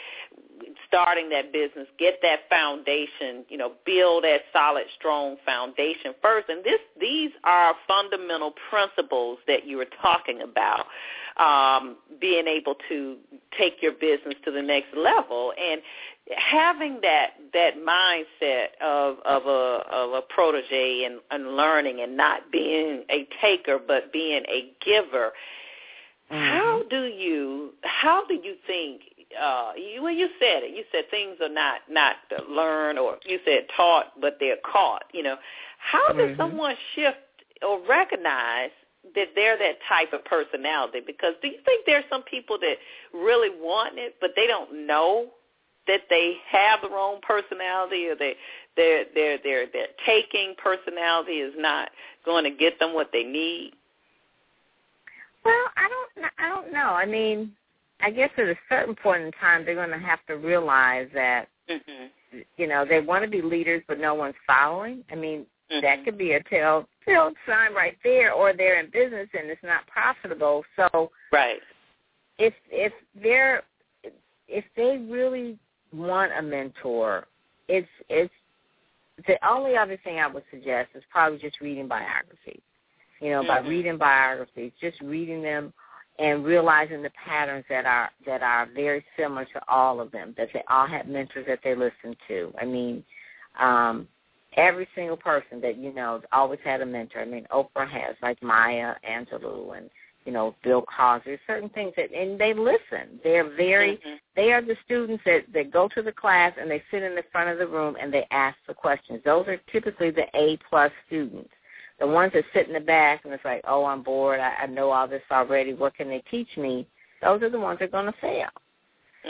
starting that business, get that foundation, you know, build that solid, strong foundation first. And this, these are fundamental principles that you were talking about, um, being able to take your business to the next level and having that that mindset of of a of a protege and, and learning and not being a taker but being a giver. How do you how do you think uh you well you said it. You said things are not not learned or you said taught but they're caught, you know. How does Mhm. someone shift or recognize that they're that type of personality? Because do you think there's some people that really want it but they don't know that they have the wrong personality or they their their their their taking personality is not going to get them what they need? Well, I don't. I don't know. I mean, I guess at a certain point in time, they're going to have to realize that Mhm. you know they want to be leaders, but no one's following. I mean, Mhm. that could be a tell tell sign right there, or they're in business and it's not profitable. So Right. if if they're if they really want a mentor, it's it's the only other thing I would suggest is probably just reading biographies. You know, by Mhm. reading biographies, just reading them and realizing the patterns that are that are very similar to all of them, that they all had mentors that they listened to. I mean, um, every single person that you know always had a mentor. I mean, Oprah has like Maya Angelou and you know Bill Cosby. Certain things that and they listen. They're very Mhm. they are the students that, that go to the class and they sit in the front of the room and they ask the questions. Those are typically the A plus students. The ones that sit in the back and it's like, oh, I'm bored. I, I know all this already. What can they teach me? Those are the ones that are going to fail.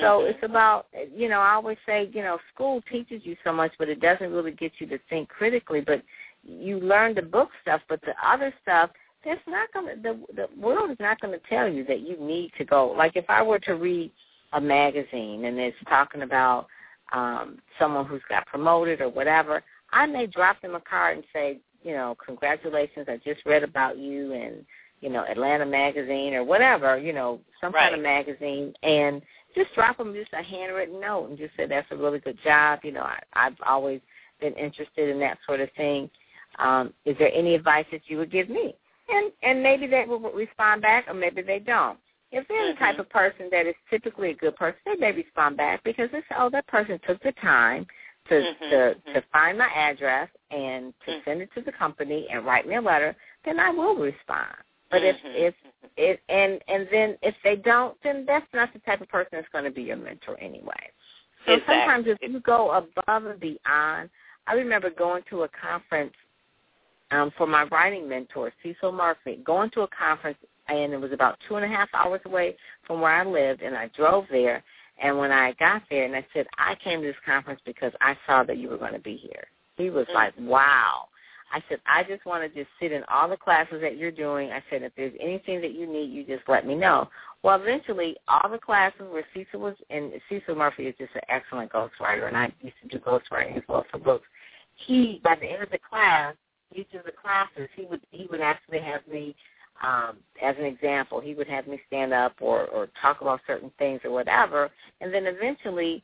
So Mhm. it's about, you know, I always say, you know, school teaches you so much, but it doesn't really get you to think critically. But you learn the book stuff, but the other stuff, there's not going to, the, the world is not going to tell you that you need to go. Like if I were to read a magazine and it's talking about um, someone who's got promoted or whatever, I may drop them a card and say, you know, congratulations, I just read about you in, you know, Atlanta Magazine or whatever, you know, some kind of magazine, and just drop them just a handwritten note and just say that's a really good job. You know, I, I've always been interested in that sort of thing. Um, is there any advice that you would give me? And and maybe they will respond back, or maybe they don't. If they're the type of person that is typically a good person, they may respond back because they say, "Oh, that person took the time to Mhm, to mhm. to find my address and to Mhm. send it to the company and write me a letter. then I will respond. But mm-hmm. if if it and and then if they don't, then that's not the type of person that's going to be your mentor anyway. So exactly. sometimes if you go above and beyond, I remember going to a conference um, for my writing mentor, Cecil Murphey, going to a conference and it was about two and a half hours away from where I lived, and I drove there. And when I got there, and I said, I came to this conference because I saw that you were going to be here. He was mm-hmm. like, wow. I said, I just want to just sit in all the classes that you're doing. I said, if there's anything that you need, you just let me know. Well, eventually, all the classes where Cecil was, and Cecil Murphey is just an excellent ghostwriter, and I used to do ghostwriting as well for books. He, by the end of the class, each of the classes, he would he would actually have me um, as an example, he would have me stand up or, or talk about certain things or whatever, and then eventually,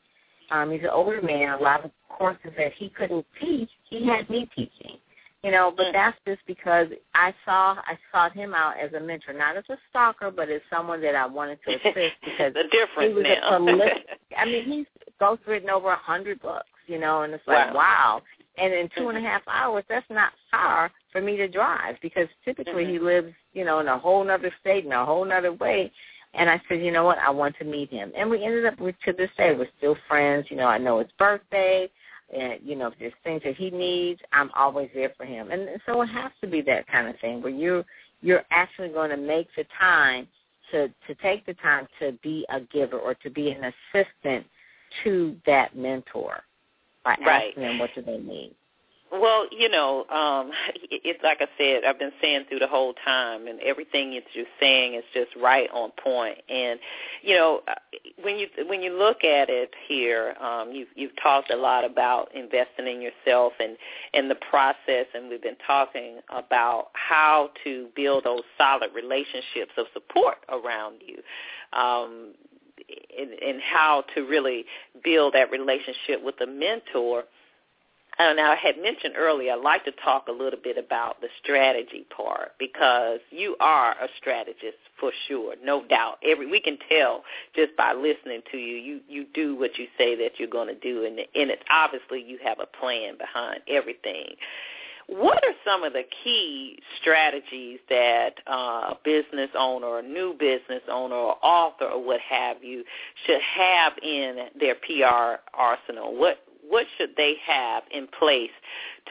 um, he's an older man. A lot of courses that he couldn't teach, he had me teaching. You know, but that's just because I saw I sought him out as a mentor, not as a stalker, but as someone that I wanted to assist because the difference he was now. a prolific. I mean, he's ghostwritten over a hundred books, you know, and it's like wow. wow. And in two and a half hours, that's not far for me to drive because typically mm-hmm. he lives, you know, in a whole other state in a whole other way. And I said, you know what, I want to meet him. And we ended up with to this day we're still friends. You know, I know his birthday, and you know if there's things that he needs, I'm always there for him. And so it has to be that kind of thing where you're you're actually going to make the time to to take the time to be a giver or to be an assistant to that mentor by right. asking them what do they need. Well, you know, um, it's like I said, I've been saying through the whole time, and everything that you're saying is just right on point. And you know, uh, when you when you look at it here, um, you've you've talked a lot about investing in yourself and and the process, and we've been talking about how to build those solid relationships of support around you. Um, and, and how to really build that relationship with a mentor and I had mentioned earlier, I'd like to talk a little bit about the strategy part because you are a strategist for sure, no doubt. Every we can tell just by listening to you, you you do what you say that you're going to do, and and it's obviously you have a plan behind everything. What are some of the key strategies that uh, a business owner, a new business owner, or author, or what have you, should have in their PR arsenal? What what should they have in place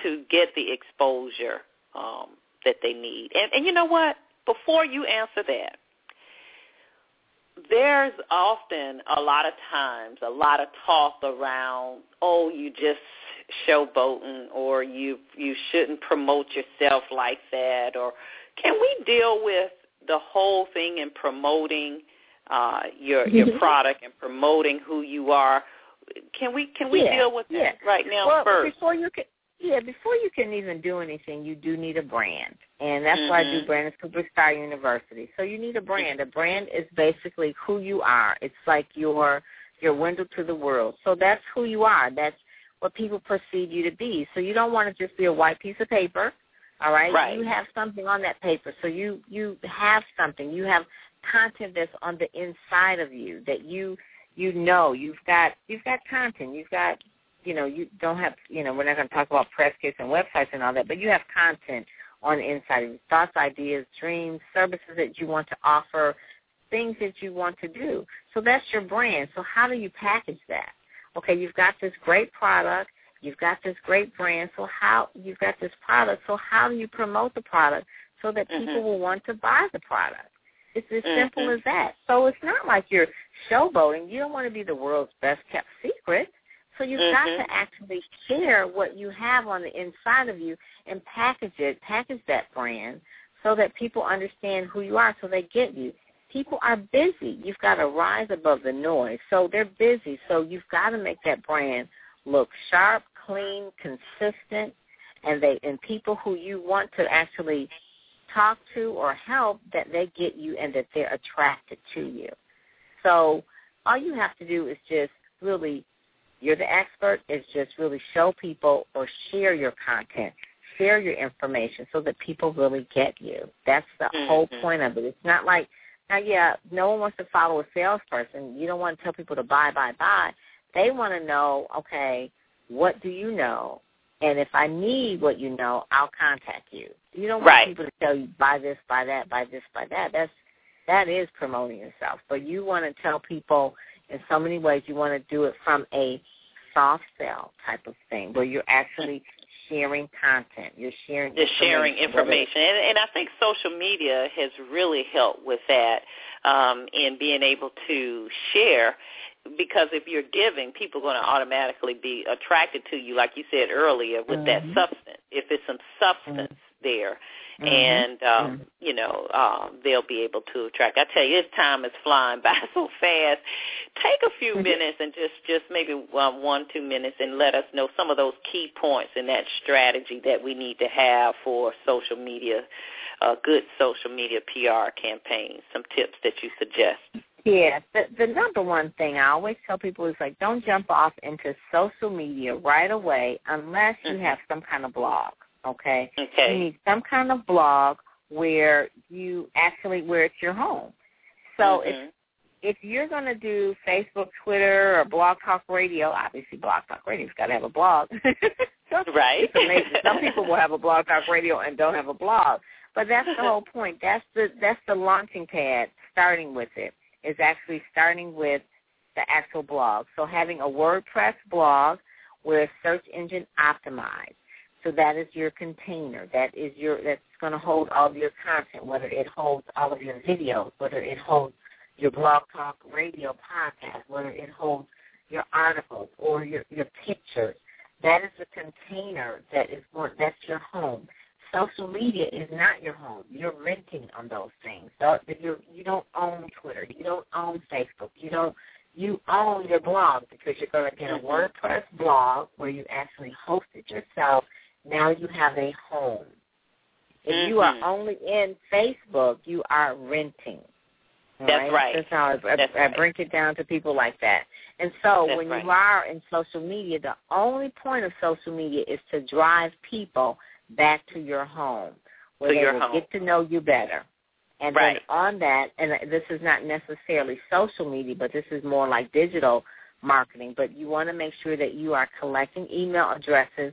to get the exposure um, that they need? And, and you know what? Before you answer that, there's often a lot of times a lot of talk around, oh, you just showboating, or you you shouldn't promote yourself like that, or can we deal with the whole thing in promoting uh, your your product and promoting who you are can we can we yeah, deal with that yeah. right now well, first? Before you can, yeah, before you can even do anything, you do need a brand, and that's mm-hmm. why I do Brand is Superstar University. So you need a brand. A brand is basically who you are. It's like your your window to the world. So that's who you are. That's what people perceive you to be. So you don't want to just be a white piece of paper. All right? right. You have something on that paper. So you you have something. You have content that's on the inside of you that you you know you've got you've got content, you've got you know you don't have you know we're not going to talk about press kits and websites and all that, but you have content on the inside of you, thoughts, ideas, dreams, services that you want to offer, things that you want to do. So that's your brand. So how do you package that? Okay, you've got this great product, you've got this great brand. So how you've got this product. So how do you promote the product so that people mm-hmm. will want to buy the product? It's as mm-hmm. simple as that. So it's not like you're showboating. You don't want to be the world's best kept secret. So you've mm-hmm. got to actually share what you have on the inside of you and package it, package that brand so that people understand who you are so they get you. People are busy. You've got to rise above the noise. So they're busy. So you've got to make that brand look sharp, clean, consistent, and they and people who you want to actually talk to or help that they get you and that they're attracted to you. So all you have to do is just really, you're the expert, is just really show people or share your content, share your information so that people really get you. That's the mm-hmm. whole point of it. It's not like, now, yeah, no one wants to follow a salesperson. You don't want to tell people to buy, buy, buy. They want to know, okay, what do you know? And if I need what you know, I'll contact you. You don't want Right. people to tell you buy this, buy that, buy this, buy that. That's that is promoting yourself. But you want to tell people in so many ways. You want to do it from a soft sell type of thing, where you're actually sharing content. You're sharing just sharing information and, and i think social media has really helped with that um in being able to share because if you're giving people are going to automatically be attracted to you like you said earlier with that Mhm. substance if it's some substance there Mhm. and um Mhm. you know um they'll be able to attract i tell you this time is flying by so fast take a few Mhm. minutes and just just maybe um, one two minutes and let us know some of those key points in that strategy that we need to have for social media uh good social media pr campaigns some tips that you suggest Yeah, the the number one thing I always tell people is like don't jump off into social media right away unless you Mhm. have some kind of blog. Okay, okay you need some kind of blog where you actually where it's your home. So if Mhm. if you're going to do Facebook, Twitter, or Blog Talk Radio, obviously Blog Talk Radio's got to have a blog. Right. Some people will have a Blog Talk Radio and don't have a blog, but that's the whole point. That's the that's the launching pad. Starting with it is actually starting with the actual blog. So having a WordPress blog where it's search engine optimized. So that is your container. That is your that's going to hold all of your content, whether it holds all of your videos, whether it holds your blog talk radio podcast, whether it holds your articles or your your pictures. That is the container that is going that's your home. Social media is not your home. You're renting on those things. So you you don't own Twitter. You don't own Facebook. You don't you own your blog because you're going to get a Mhm. WordPress blog where you actually host it yourself. Now you have a home. If you are Mhm. only in Facebook, you are renting. That's right. That's how I, I, That's I right. break it down to people like that. And so That's when right. you are in social media, the only point of social media is to drive people back to your home where they will home. get to know you better. And Right. then on that, and this is not necessarily social media, but this is more like digital marketing, but you want to make sure that you are collecting email addresses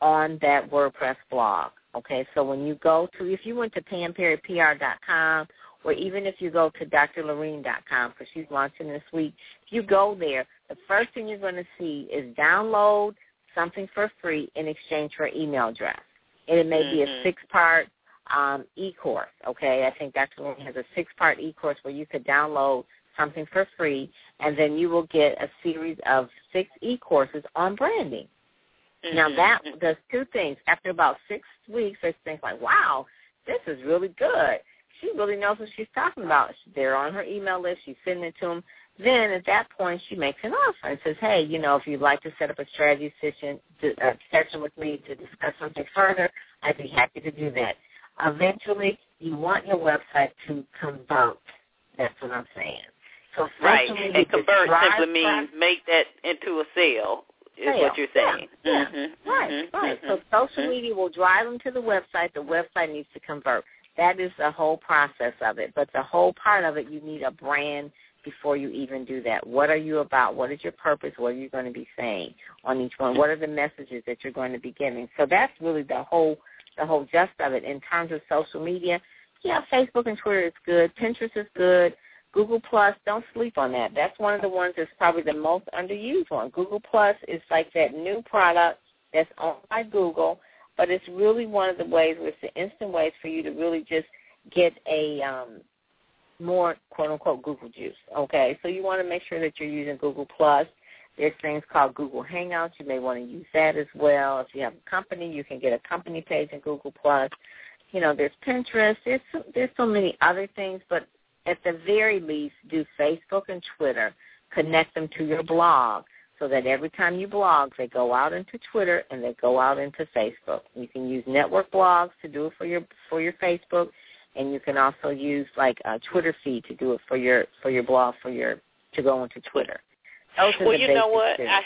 on that WordPress blog. Okay, so when you go to, if you went to PamPerryPR.com, or even if you go to drlorene.com, because she's launching this week, if you go there, the first thing you're going to see is download something for free in exchange for email address. And it may be a Mhm. six-part um, e-course, okay? I think Dr. Lorene has a six-part e-course where you could download something for free, and then you will get a series of six e-courses on branding. Now Mhm. that does two things. After about six weeks, they think like, "Wow, this is really good. She really knows what she's talking about." They're on her email list. She's sending it to them. Then at that point, she makes an offer and says, "Hey, you know, if you'd like to set up a strategy session, a session with me to discuss something further, I'd be happy to do that." Eventually, you want your website to convert. That's what I'm saying. So right and convert simply means make that into a sale is Sale. what you're saying Yeah, Mhm. Right, Mhm. right. So social Mhm. media will drive them to the website. The website needs to convert. That is the whole process of it. But the whole part of it, you need a brand before you even do that. What are you about? What is your purpose? What are you going to be saying on each one? What are the messages that you're going to be giving? So that's really the whole the whole gist of it. In terms of social media, yeah, Facebook and Twitter is good. Pinterest is good. Google Plus, don't sleep on that. That's one of the ones that's probably the most underused one. Google Plus is like that new product that's owned by Google, but it's really one of the ways, it's the instant ways for you to really just get a um, more quote unquote Google juice. Okay, so you want to make sure that you're using Google Plus. There's things called Google Hangouts. You may want to use that as well. If you have a company, you can get a company page in Google Plus. You know, there's Pinterest. There's so, there's so many other things, but at the very least, do Facebook and Twitter. Connect them to your blog so that every time you blog, they go out into Twitter and they go out into Facebook. You can use network blogs to do it for your for your Facebook, and you can also use like a Twitter feed to do it for your for your blog for your to go into Twitter. Those well you know what i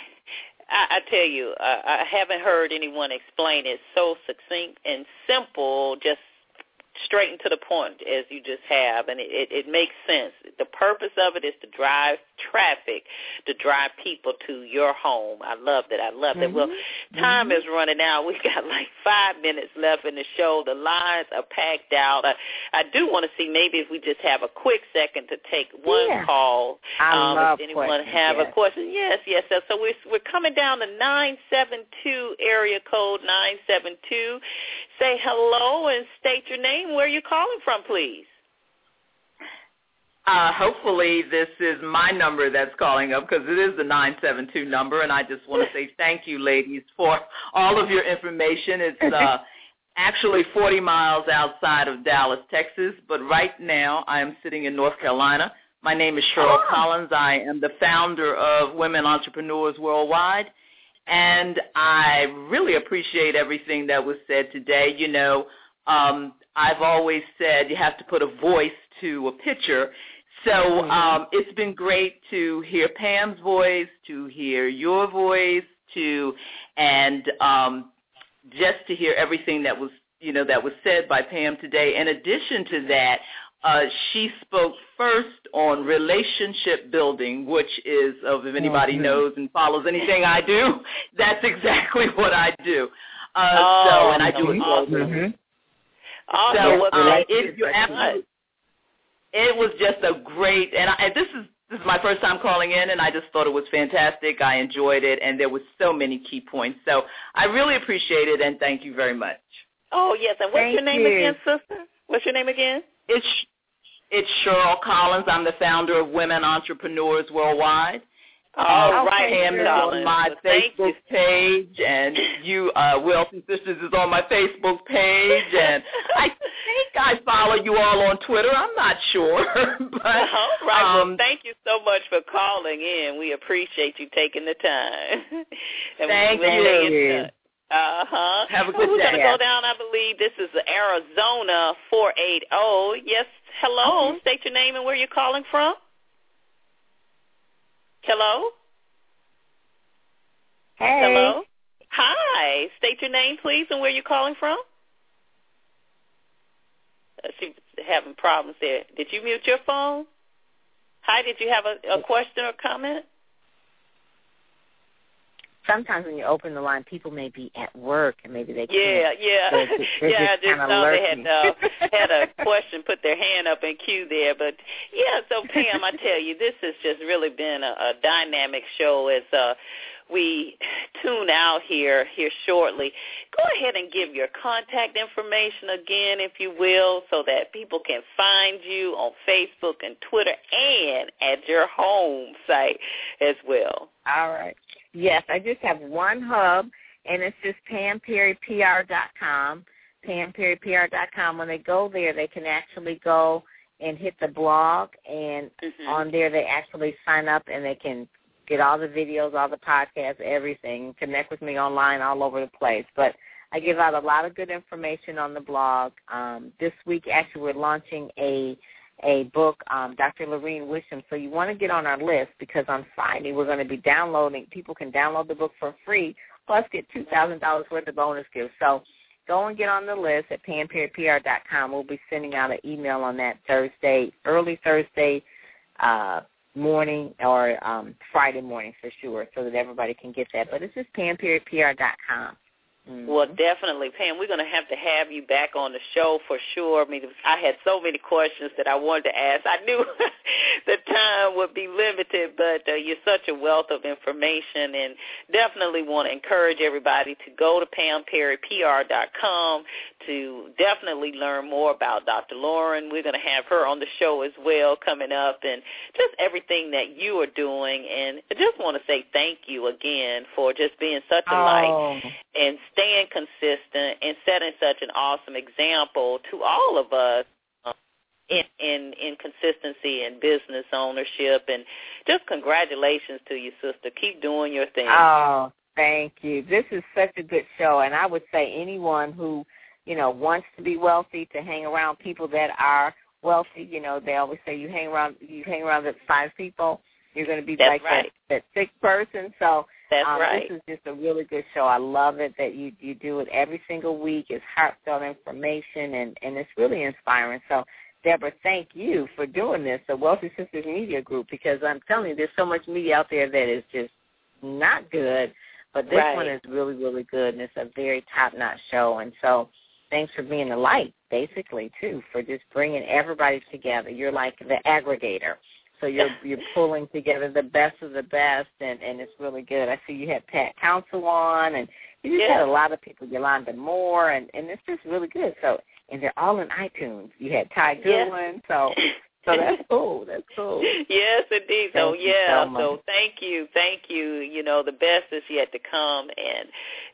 I, I tell you, uh, I haven't heard anyone explain it so succinct and simple, just straight and to the point as you just have, and it, it, it makes sense. The purpose of it is to drive traffic, to drive people to your home. I love that. I love that. Mhm. Well, time Mhm. is running out. We've got like five minutes left in the show. The lines are packed out. I, I do want to see maybe if we just have a quick second to take one Yeah. call. I um, love if anyone questions, have a question, yes, yes. So, so we're we're coming down to seven two area code nine seven two. Say hello and state your name. Where are you calling from, please? Uh, hopefully this is my number that's calling up because it is the 972 number, and I just want to say thank you, ladies, for all of your information. It's uh, actually 40 miles outside of Dallas, Texas, but right now I am sitting in North Carolina. My name is Cheryl Collins. I am the founder of Women Entrepreneurs Worldwide, and I really appreciate everything that was said today. You know, um, I've always said you have to put a voice to a picture. So um, it's been great to hear Pam's voice, to hear your voice, to and um, just to hear everything that was you know that was said by Pam today. In addition to that, uh, she spoke first on relationship building, which is, of if anybody Mhm. knows and follows anything I do, that's exactly what I do. Uh, Oh, so, and I do it awesome. globally. Mhm. Awesome. So Well, uh, thank it, you you're so much. absolutely, it was just a great, and, I, and this is this is my first time calling in, and I just thought it was fantastic. I enjoyed it, and there was so many key points. So I really appreciate it, and thank you very much. Oh yes, and what's Thank your name you. again, sister? What's your name again? It's it's Cheryl Collins. I'm the founder of Women Entrepreneurs Worldwide. All right, Pam is on my Well. Facebook page, and you, uh, Wealthy Sistas, is on my Facebook page, and I think I follow you all on Twitter. I'm not sure, but All right. well, um, thank you so much for calling in. We appreciate you taking the time. and Thank we'll you. Uh huh. Have a good We're day. gonna go down. I believe this is Arizona four eight zero. Yes. Hello. Okay. State your name and where you're calling from. Hello. Hey. Hello. Hi. State your name, please, and where you're calling from. Uh, she's having problems there. Did you mute your phone? Hi. Did you have a, a question or comment? Sometimes when you open the line, people may be at work and maybe they Yeah, can't. yeah, They're they're yeah. I just just kinda they had uh, had a question, put their hand up in queue there. But yeah, so Pam, I tell you, this has just really been a, a dynamic show as uh, we tune out here here shortly. Go ahead and give your contact information again, if you will, so that people can find you on Facebook and Twitter and at your home site as well. All right. Yes, I just have one hub, and it's just pamperrypr.com, pamperrypr.com. When they go there, they can actually go and hit the blog, and Mhm. on there they actually sign up and they can get all the videos, all the podcasts, everything, connect with me online all over the place. But I give out a lot of good information on the blog. Um, this week, actually, we're launching a a book, um, Dr. Lorene Wisham. So you want to get on our list because on Friday we're going to be downloading. People can download the book for free, plus get two thousand dollars worth of bonus gifts. So go and get on the list at pamperrypr.com. We'll be sending out an email on that Thursday, early Thursday uh, morning or um, Friday morning for sure, so that everybody can get that. But it's just pamperrypr.com. Mhm. Well, definitely, Pam. We're going to have to have you back on the show for sure. I mean, I had so many questions that I wanted to ask. I knew the time would be limited, but uh, you're such a wealth of information, and definitely want to encourage everybody to go to PamPerryPR.com to definitely learn more about Dr. Lauren. We're going to have her on the show as well coming up, and just everything that you are doing. And I just want to say thank you again for just being such a light Oh, and staying consistent and setting such an awesome example to all of us uh, in in in consistency and business ownership and just congratulations to you sister keep doing your thing Oh, thank you. This is such a good show, and I would say anyone who, you know, wants to be wealthy to hang around people that are wealthy. You know, they always say you hang around you hang around with five people, you're going to be That's like right. that that sick person. So That's um, right. This is just a really good show. I love it that you you do it every single week. It's heartfelt information and and it's really inspiring. So Deborah, thank you for doing this, the Wealthy Sistas Media Group, because I'm telling you, there's so much media out there that is just not good, but this right. one is really, really good, and it's a very top-notch show. And so, thanks for being the light, basically, too, for just bringing everybody together. You're like the aggregator. So you're you're pulling together the best of the best, and and it's really good. I see you had Pat Council on, and you just yeah. had a lot of people, Yolanda Moore, and and it's just really good. So and they're all in iTunes. You had Ty Goodwin, so so that's cool. That's cool. Yes, indeed. So Thank you yeah, so much. thank you, thank you. You know, the best is yet to come, and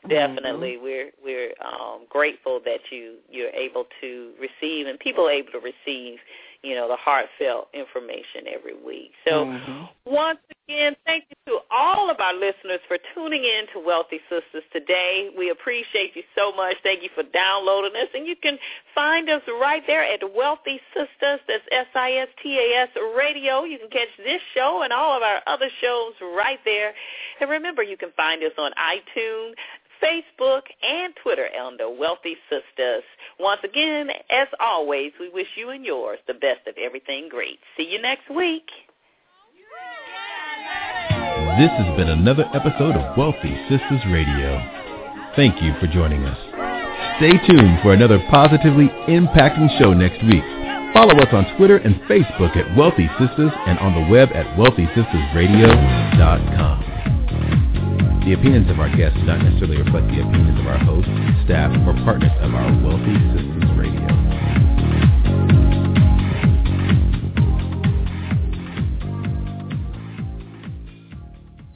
Mm-hmm. definitely we're we're um, grateful that you you're able to receive and people are able to receive you know, the heartfelt information every week. So Mhm. once again, thank you to all of our listeners for tuning in to Wealthy Sistas today. We appreciate you so much. Thank you for downloading us. And you can find us right there at Wealthy Sistas. That's S-I-S-T-A-S Radio. You can catch this show and all of our other shows right there. And remember, you can find us on iTunes, Facebook, and Twitter under Wealthy Sistas. Once again, as always, we wish you and yours the best of everything great. See you next week. This has been another episode of Wealthy Sistas Radio. Thank you for joining us. Stay tuned for another positively impacting show next week. Follow us on Twitter and Facebook at Wealthy Sistas and on the web at wealthysistasradio.com. The opinions of our guests do not necessarily reflect the opinions of our hosts, staff, or partners of our Wealthy Sistas Radio.